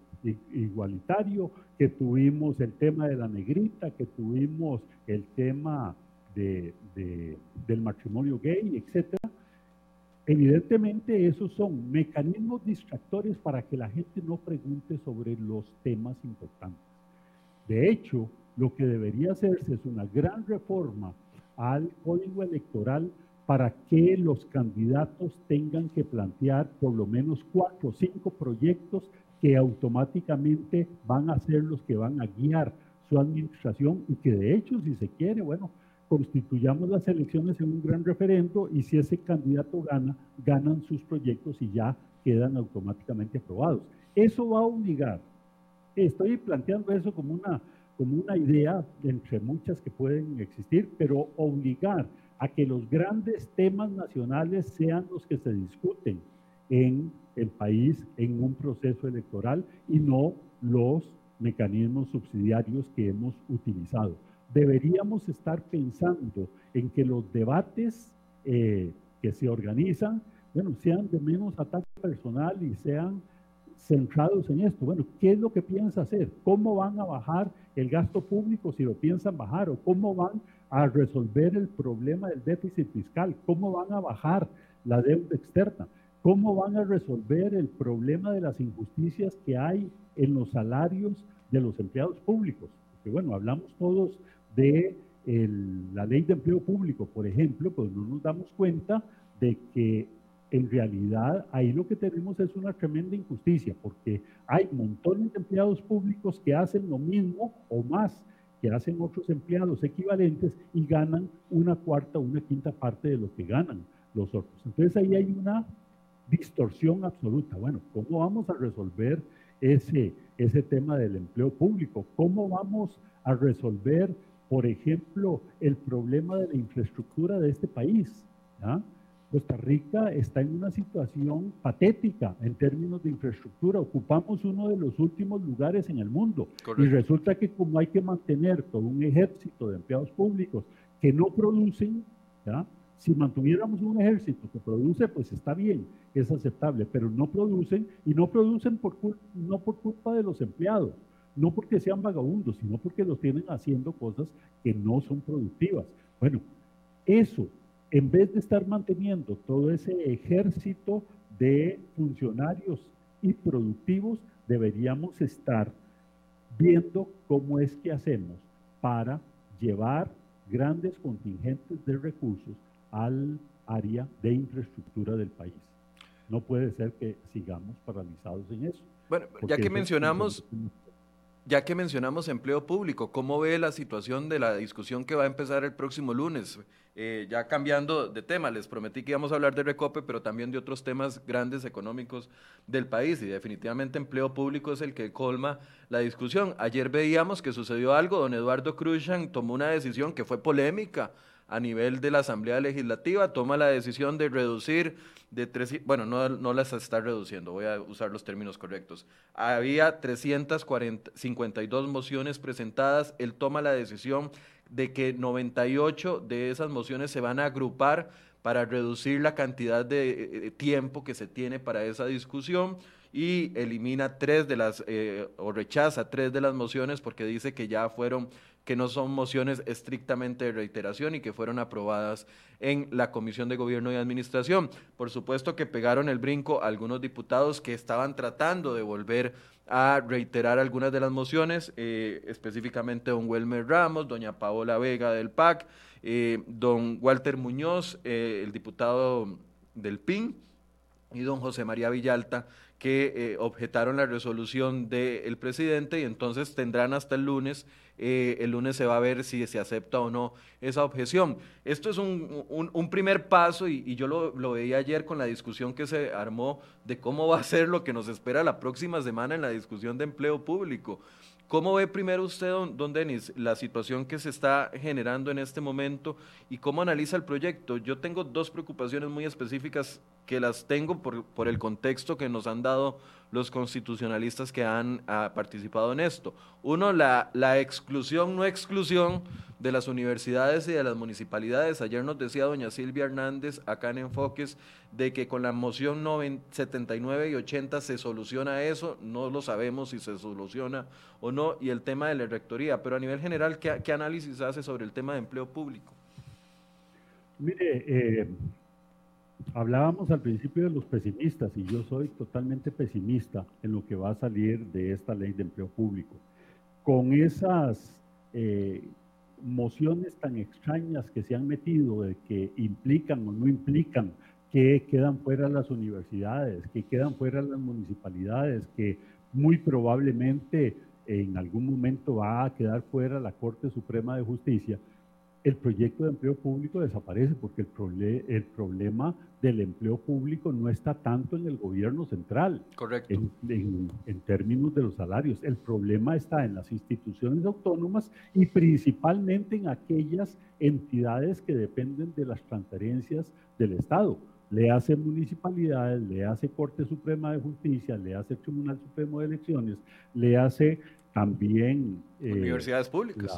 igualitario, que tuvimos el tema de la negrita, que tuvimos el tema de, del matrimonio gay, etc. Evidentemente esos son mecanismos distractores para que la gente no pregunte sobre los temas importantes. De hecho, lo que debería hacerse es una gran reforma al código electoral para que los candidatos tengan que plantear por lo menos cuatro o cinco proyectos que automáticamente van a ser los que van a guiar su administración y que de hecho, si se quiere, bueno, constituyamos las elecciones en un gran referendo y si ese candidato gana, ganan sus proyectos y ya quedan automáticamente aprobados. Eso va a obligar, estoy planteando eso como una, como una idea entre muchas que pueden existir, pero obligar a que los grandes temas nacionales sean los que se discuten en el país en un proceso electoral y no los mecanismos subsidiarios que hemos utilizado. Deberíamos estar pensando en que los debates eh, que se organizan, bueno, sean de menos ataque personal y sean centrados en esto. Bueno, ¿qué es lo que piensa hacer? ¿Cómo van a bajar el gasto público si lo piensan bajar? ¿O cómo van a resolver el problema del déficit fiscal? ¿Cómo van a bajar la deuda externa? ¿Cómo van a resolver el problema de las injusticias que hay en los salarios de los empleados públicos? Porque bueno, hablamos todos de la ley de empleo público, por ejemplo, pues no nos damos cuenta de que en realidad ahí lo que tenemos es una tremenda injusticia, porque hay montones de empleados públicos que hacen lo mismo o más que hacen otros empleados equivalentes y ganan una cuarta o una quinta parte de lo que ganan los otros. Entonces ahí hay una distorsión absoluta. Bueno, ¿cómo vamos a resolver ese, ese tema del empleo público? ¿Cómo vamos a resolver, por ejemplo, el problema de la infraestructura de este país? Costa Rica está en una situación patética en términos de infraestructura. Ocupamos uno de los últimos lugares en el mundo. Y resulta que como hay que mantener todo un ejército de empleados públicos que no producen, si mantuviéramos un ejército que produce, pues está bien, es aceptable, pero no producen y no producen por, no por culpa de los empleados, no porque sean vagabundos, sino porque los tienen haciendo cosas que no son productivas. Bueno, eso en vez de estar manteniendo todo ese ejército de funcionarios y productivos, deberíamos estar viendo cómo es que hacemos para llevar grandes contingentes de recursos al área de infraestructura del país. No puede ser que sigamos paralizados en eso. Bueno, ya que mencionamos, ya que mencionamos empleo público, ¿cómo ve la situación de la discusión que va a empezar el próximo lunes? Eh, ya cambiando de tema, les prometí que íbamos a hablar de Recope, pero también de otros temas grandes económicos del país y definitivamente empleo público es el que colma la discusión. Ayer veíamos que sucedió algo, don Eduardo Cruzan tomó una decisión que fue polémica a nivel de la Asamblea Legislativa, toma la decisión de reducir de tres, bueno, no, no las está reduciendo, voy a usar los términos correctos. Había 352 mociones presentadas, él toma la decisión de que 98 de esas mociones se van a agrupar para reducir la cantidad de eh, eh, tiempo que se tiene para esa discusión y elimina tres de las, eh, o rechaza tres de las mociones porque dice que ya fueron, que no son mociones estrictamente de reiteración y que fueron aprobadas en la Comisión de Gobierno y Administración. Por supuesto que pegaron el brinco algunos diputados que estaban tratando de volver a reiterar algunas de las mociones, eh, específicamente don Welmer Ramos, doña Paola Vega del PAC, eh, don Walter Muñoz, eh, el diputado del PIN, y don José María Villalta, que eh, objetaron la resolución del presidente y entonces tendrán hasta el lunes, eh, el lunes se va a ver si se acepta o no esa objeción. Esto es un, un, primer paso y, y yo lo, lo, veía ayer con la discusión que se armó de cómo va a ser lo que nos espera la próxima semana en la discusión de empleo público. ¿Cómo ve primero usted, don, don, Denis, la situación que se está generando en este momento y cómo analiza el proyecto? Yo tengo dos preocupaciones muy específicas que las tengo por, por el contexto que nos han dado los constitucionalistas que han ah, participado en esto. Uno, la, la exclusión, no exclusión de las universidades y de las municipalidades. Ayer nos decía doña Silvia Hernández acá en Enfoques de que con la moción 79 y 80 se soluciona eso, no lo sabemos si se soluciona o no, y el tema de la rectoría, pero a nivel general, ¿qué, qué análisis hace sobre el tema de empleo público? Mire, eh, Hablábamos al principio de los pesimistas y yo soy totalmente pesimista en lo que va a salir de esta ley de empleo público. Con esas eh, mociones tan extrañas que se han metido de que implican o no implican que quedan fuera las universidades, que quedan fuera las municipalidades, que muy probablemente en algún momento va a quedar fuera la Corte Suprema de Justicia, el proyecto de empleo público desaparece porque el, el problema del empleo público no está tanto en el gobierno central. Correcto. En, en, términos de los salarios. El problema está en las instituciones autónomas y principalmente en aquellas entidades que dependen de las transferencias del Estado. Le hace municipalidades, le hace Corte Suprema de Justicia, le hace Tribunal Supremo de Elecciones, le hace también... Eh, Universidades públicas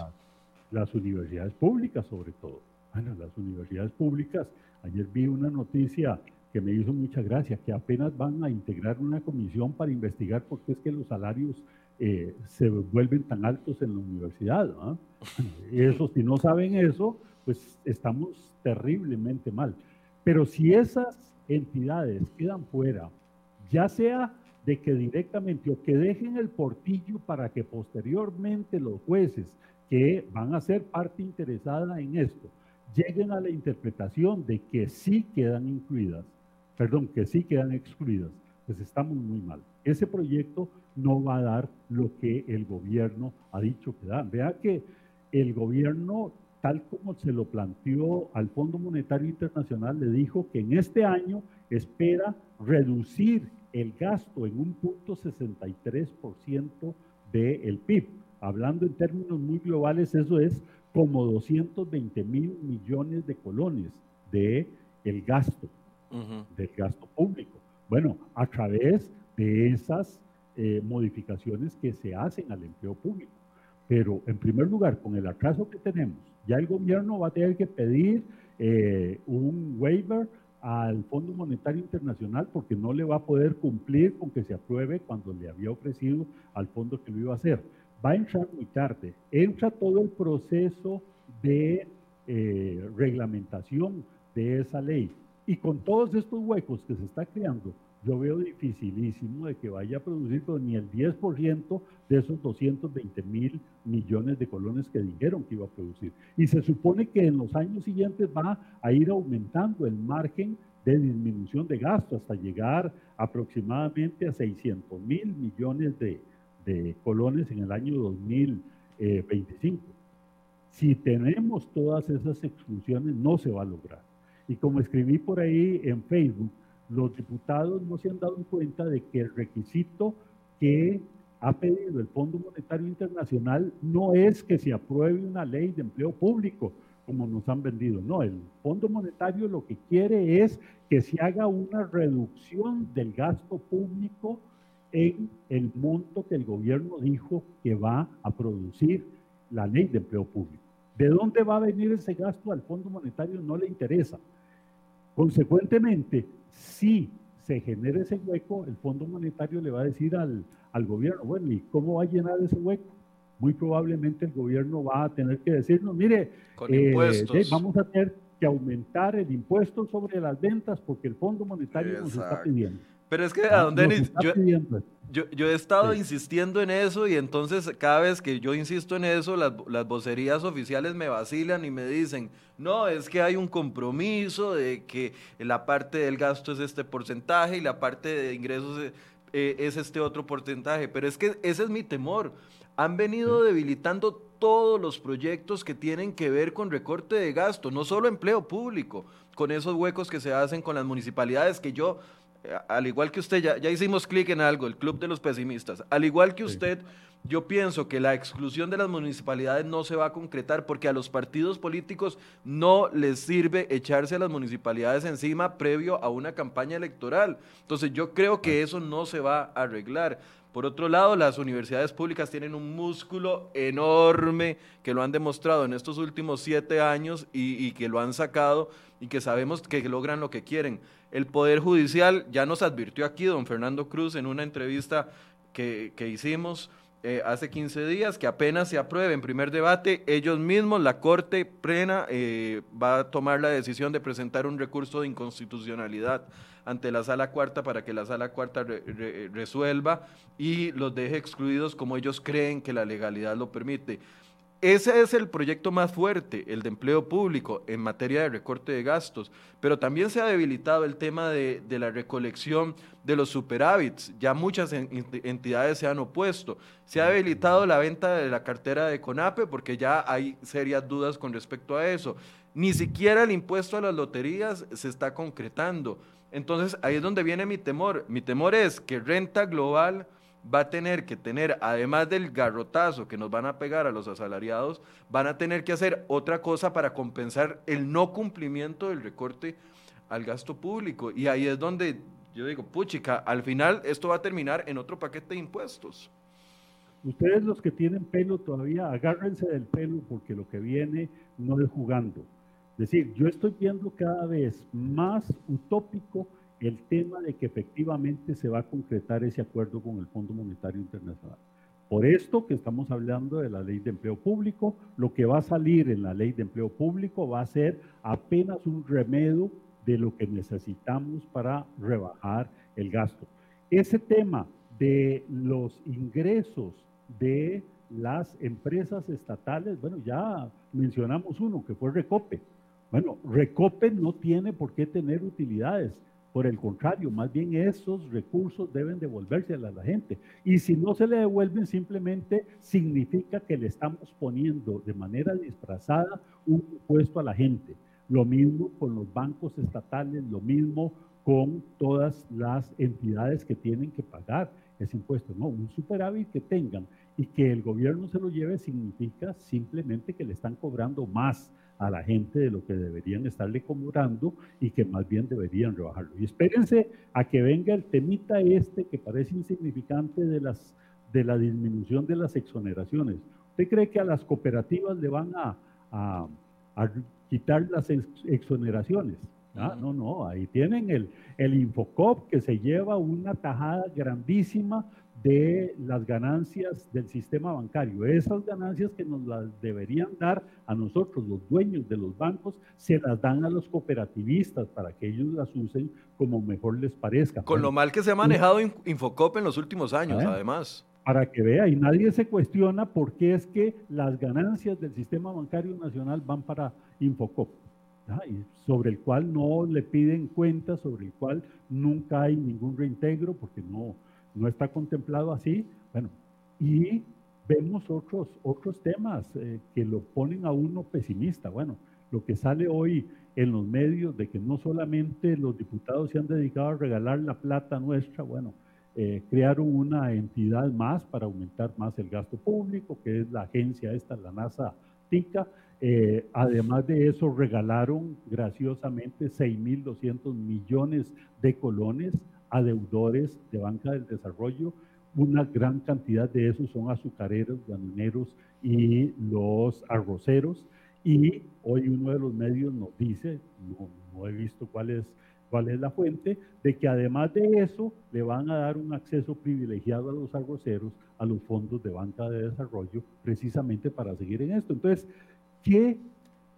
las universidades públicas sobre todo. Bueno, las universidades públicas, ayer vi una noticia que me hizo mucha gracia, que apenas van a integrar una comisión para investigar por qué es que los salarios eh, se vuelven tan altos en la universidad. Eso, si no saben eso, pues estamos terriblemente mal. Pero si esas entidades quedan fuera, ya sea de que directamente o que dejen el portillo para que posteriormente los jueces que van a ser parte interesada en esto lleguen a la interpretación de que sí quedan incluidas, perdón, que sí quedan excluidas, pues estamos muy mal. Ese proyecto no va a dar lo que el gobierno ha dicho que da. Vea que el gobierno, tal como se lo planteó al Fondo Monetario Internacional, le dijo que en este año espera reducir el gasto en un punto 63% del PIB Hablando en términos muy globales, eso es como 220 mil millones de colones de el gasto del gasto público. Bueno, a través de esas eh, modificaciones que se hacen al empleo público. Pero en primer lugar, con el atraso que tenemos, ya el gobierno va a tener que pedir eh, un waiver al Fondo Monetario Internacional porque no le va a poder cumplir con que se apruebe cuando le había ofrecido al fondo que lo iba a hacer. Va a entrar muy tarde. Entra todo el proceso de eh, reglamentación de esa ley. Y con todos estos huecos que se está creando, yo veo dificilísimo de que vaya a producir ni el 10% de esos 220 mil millones de colones que dijeron que iba a producir. Y se supone que en los años siguientes va a ir aumentando el margen de disminución de gasto hasta llegar aproximadamente a 600 mil millones de, de, colones en el año 2025. Si tenemos todas esas exclusiones, no se va a lograr. Y como escribí por ahí en Facebook, los diputados no se han dado cuenta de que el requisito que ha pedido el Fondo Monetario Internacional no es que se apruebe una ley de empleo público, como nos han vendido. No, el Fondo Monetario lo que quiere es que se haga una reducción del gasto público en el monto que el gobierno dijo que va a producir la ley de empleo público. ¿De dónde va a venir ese gasto al Fondo Monetario? No le interesa. Consecuentemente, si se genera ese hueco, el Fondo Monetario le va a decir al, gobierno, bueno, ¿y cómo va a llenar ese hueco? Muy probablemente el gobierno va a tener que decirnos, mire, eh, vamos a tener que aumentar el impuesto sobre las ventas porque el Fondo Monetario nos está pidiendo. Pero es que, a dónde yo, yo, he estado insistiendo en eso y entonces cada vez que yo insisto en eso, las, las vocerías oficiales me vacilan y me dicen, no, es que hay un compromiso de que la parte del gasto es este porcentaje y la parte de ingresos es, eh, es este otro porcentaje. Pero es que ese es mi temor. Han venido debilitando todos los proyectos que tienen que ver con recorte de gasto, no solo empleo público, con esos huecos que se hacen con las municipalidades que yo al igual que usted, ya, ya hicimos clic en algo, el Club de los Pesimistas, al igual que usted, yo pienso que la exclusión de las municipalidades no se va a concretar porque a los partidos políticos no les sirve echarse a las municipalidades encima previo a una campaña electoral. Entonces yo creo que eso no se va a arreglar. Por otro lado, las universidades públicas tienen un músculo enorme que lo han demostrado en estos últimos siete años y, y que lo han sacado y que sabemos que logran lo que quieren. El Poder Judicial ya nos advirtió aquí, don Fernando Cruz, en una entrevista que, hicimos eh, hace 15 días, que apenas se apruebe en primer debate, ellos mismos, la Corte Plena, eh, va a tomar la decisión de presentar un recurso de inconstitucionalidad ante la Sala Cuarta para que la Sala Cuarta resuelva y los deje excluidos como ellos creen que la legalidad lo permite. Ese es el proyecto más fuerte, el de empleo público en materia de recorte de gastos, pero también se ha debilitado el tema de, la recolección de los superávits. Ya muchas entidades se han opuesto. Se ha debilitado la venta de la cartera de CONAPE porque ya hay serias dudas con respecto a eso. Ni siquiera el impuesto a las loterías se está concretando. Entonces ahí es donde viene mi temor. Mi temor es que renta global va a tener que tener, además del garrotazo que nos van a pegar a los asalariados, van a tener que hacer otra cosa para compensar el no cumplimiento del recorte al gasto público. Y ahí es donde yo digo, puchica, al final esto va a terminar en otro paquete de impuestos. Ustedes los que tienen pelo todavía, agárrense del pelo porque lo que viene no es jugando. Es decir, yo estoy viendo cada vez más utópico el tema de que efectivamente se va a concretar ese acuerdo con el Fondo Monetario Internacional. Por esto que estamos hablando de la ley de empleo público, lo que va a salir en la ley de empleo público va a ser apenas un remedio de lo que necesitamos para rebajar el gasto. Ese tema de los ingresos de las empresas estatales, bueno, ya mencionamos uno que fue Recope. Bueno, Recope no tiene por qué tener utilidades por el contrario, más bien esos recursos deben devolverse a la, gente. Y si no se le devuelven, simplemente significa que le estamos poniendo de manera disfrazada un impuesto a la gente. Lo mismo con los bancos estatales, lo mismo con todas las entidades que tienen que pagar ese impuesto. No, un superávit que tengan y que el gobierno se lo lleve significa simplemente que le están cobrando más a la gente de lo que deberían estarle cobrando y que más bien deberían rebajarlo. Y espérense a que venga el temita este que parece insignificante de, las, de la disminución de las exoneraciones. ¿Usted cree que a las cooperativas le van a, a, quitar las exoneraciones? Ah, no, no, ahí tienen el, el Infocop que se lleva una tajada grandísima de las ganancias del sistema bancario. Esas ganancias que nos las deberían dar a nosotros, los dueños de los bancos, se las dan a los cooperativistas para que ellos las usen como mejor les parezca. Con lo mal que se ha manejado Infocop en los últimos años, además. Para que vea, y nadie se cuestiona por qué es que las ganancias del sistema bancario nacional van para Infocop. sobre el cual no le piden cuentas, sobre el cual nunca hay ningún reintegro, porque no, no está contemplado así. Bueno, y vemos otros, otros temas eh, que lo ponen a uno pesimista. Bueno, lo que sale hoy en los medios de que no solamente los diputados se han dedicado a regalar la plata nuestra, bueno, eh, crearon una entidad más para aumentar más el gasto público, que es la agencia esta, la NASA TICA. Eh, además de eso, regalaron graciosamente 6.200 millones de colones a deudores de banca del desarrollo. Una gran cantidad de esos son azucareros, granineros y los arroceros. Y hoy uno de los medios nos dice, no, he visto cuál es, cuál es la fuente, de que además de eso le van a dar un acceso privilegiado a los arroceros a los fondos de banca de desarrollo, precisamente para seguir en esto. Entonces, ¿qué,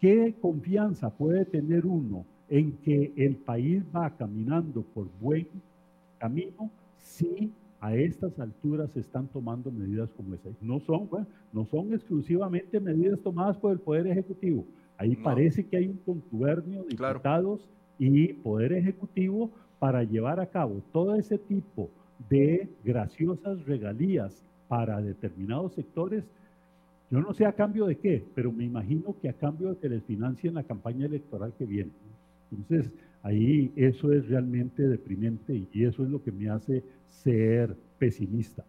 qué confianza puede tener uno en que el país va caminando por buen camino si a estas alturas se están tomando medidas como esas. No son, no son exclusivamente medidas tomadas por el Poder Ejecutivo. Ahí parece que hay un contubernio de diputados y Poder Ejecutivo para llevar a cabo todo ese tipo de graciosas regalías para determinados sectores. Yo no sé a cambio de qué, pero me imagino que a cambio de que les financien la campaña electoral que viene. Entonces, Ahí eso es realmente deprimente y eso es lo que me hace ser pesimista.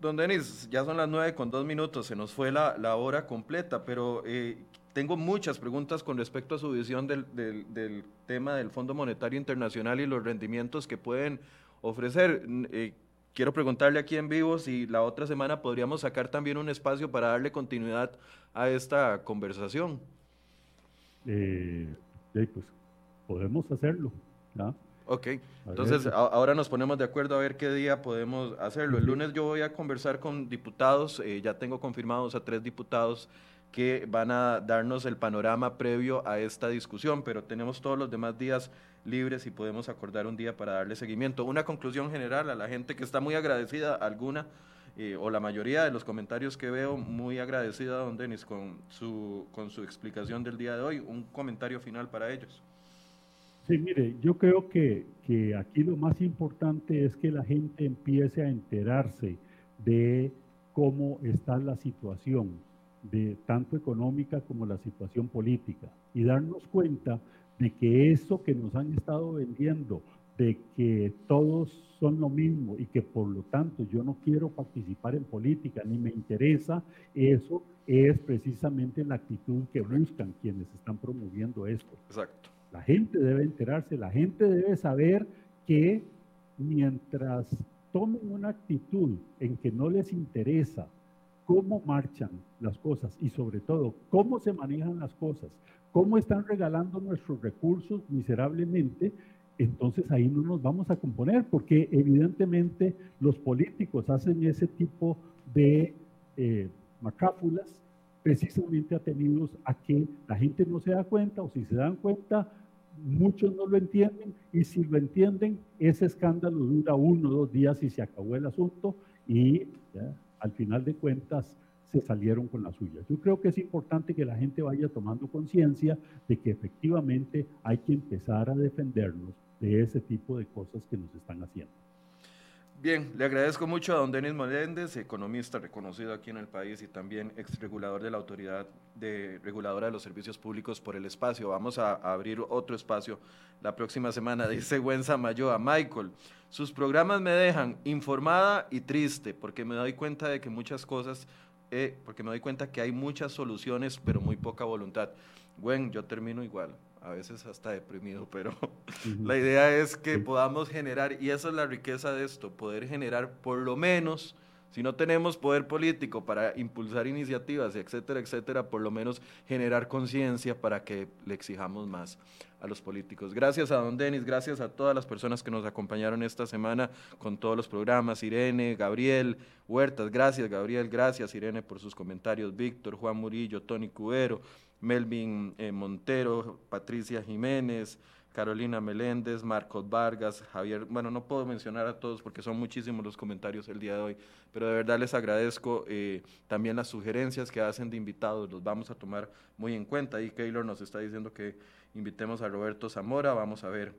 Don Denis, ya son las nueve con dos minutos, se nos fue la, la hora completa, pero eh, tengo muchas preguntas con respecto a su visión del, del, tema del Fondo Monetario Internacional y los rendimientos que pueden ofrecer. Eh, quiero preguntarle aquí en vivo si la otra semana podríamos sacar también un espacio para darle continuidad a esta conversación. Eh, pues podemos hacerlo. ¿no? Ok, entonces ahora nos ponemos de acuerdo a ver qué día podemos hacerlo. El lunes yo voy a conversar con diputados, eh, ya tengo confirmados a tres diputados que van a darnos el panorama previo a esta discusión, pero tenemos todos los demás días libres y podemos acordar un día para darle seguimiento. Una conclusión general a la gente que está muy agradecida, alguna eh, o la mayoría de los comentarios que veo, muy agradecida, don Denis, con su, con su explicación del día de hoy. Un comentario final para ellos. Sí, mire, yo creo que, que, aquí lo más importante es que la gente empiece a enterarse de cómo está la situación, de tanto económica como la situación política, y darnos cuenta de que eso que nos han estado vendiendo, de que todos son lo mismo y que por lo tanto yo no quiero participar en política ni me interesa, eso es precisamente la actitud que buscan quienes están promoviendo esto. Exacto. La gente debe enterarse, la gente debe saber que mientras tomen una actitud en que no les interesa cómo marchan las cosas y sobre todo cómo se manejan las cosas, cómo están regalando nuestros recursos miserablemente, entonces ahí no nos vamos a componer porque evidentemente los políticos hacen ese tipo de eh, precisamente atenidos a que la gente no se da cuenta o si se dan cuenta muchos no lo entienden y si lo entienden, ese escándalo dura uno o dos días y se acabó el asunto y al final de cuentas se salieron con la suya. Yo creo que es importante que la gente vaya tomando conciencia de que efectivamente hay que empezar a defendernos de ese tipo de cosas que nos están haciendo. Bien, le agradezco mucho a don Denis Moléndez, economista reconocido aquí en el país y también ex regulador de la Autoridad de Reguladora de los Servicios Públicos por el espacio. Vamos a, abrir otro espacio la próxima semana, dice Gwen Samayoa. Michael, sus programas me dejan informada y triste porque me doy cuenta de que muchas cosas, eh, porque me doy cuenta que hay muchas soluciones pero muy poca voluntad. Gwen, yo termino igual, a veces hasta deprimido, pero la idea es que podamos generar, y esa es la riqueza de esto, poder generar por lo menos si no tenemos poder político para impulsar iniciativas, etcétera, etcétera, por lo menos generar conciencia para que le exijamos más a los políticos. Gracias a don Denis, gracias a todas las personas que nos acompañaron esta semana con todos los programas. Irene, Gabriel, Huertas, gracias Gabriel, gracias Irene por sus comentarios. Víctor, Juan Murillo, Tony Cubero, Melvin eh, Montero, Patricia Jiménez, Carolina Meléndez, Marcos Vargas, Javier, bueno, no puedo mencionar a todos porque son muchísimos los comentarios el día de hoy, pero de verdad les agradezco eh, también las sugerencias que hacen de invitados, los vamos a tomar muy en cuenta. Y Keylor nos está diciendo que invitemos a Roberto Zamora, vamos a ver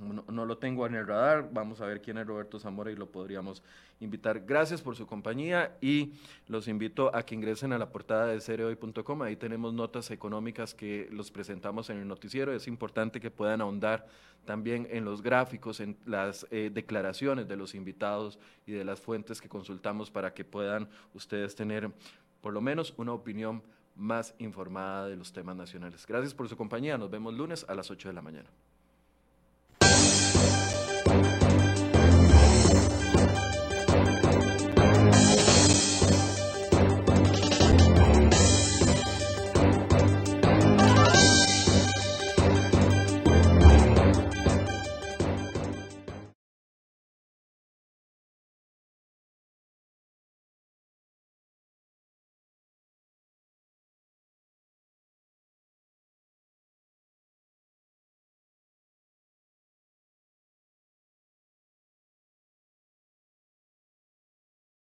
no, lo tengo en el radar, vamos a ver quién es Roberto Zamora y lo podríamos invitar. Gracias por su compañía y los invito a que ingresen a la portada de cereoy.com, ahí tenemos notas económicas que los presentamos en el noticiero, es importante que puedan ahondar también en los gráficos, en las eh, declaraciones de los invitados y de las fuentes que consultamos para que puedan ustedes tener por lo menos una opinión más informada de los temas nacionales. Gracias por su compañía, nos vemos lunes a las 8 de la mañana.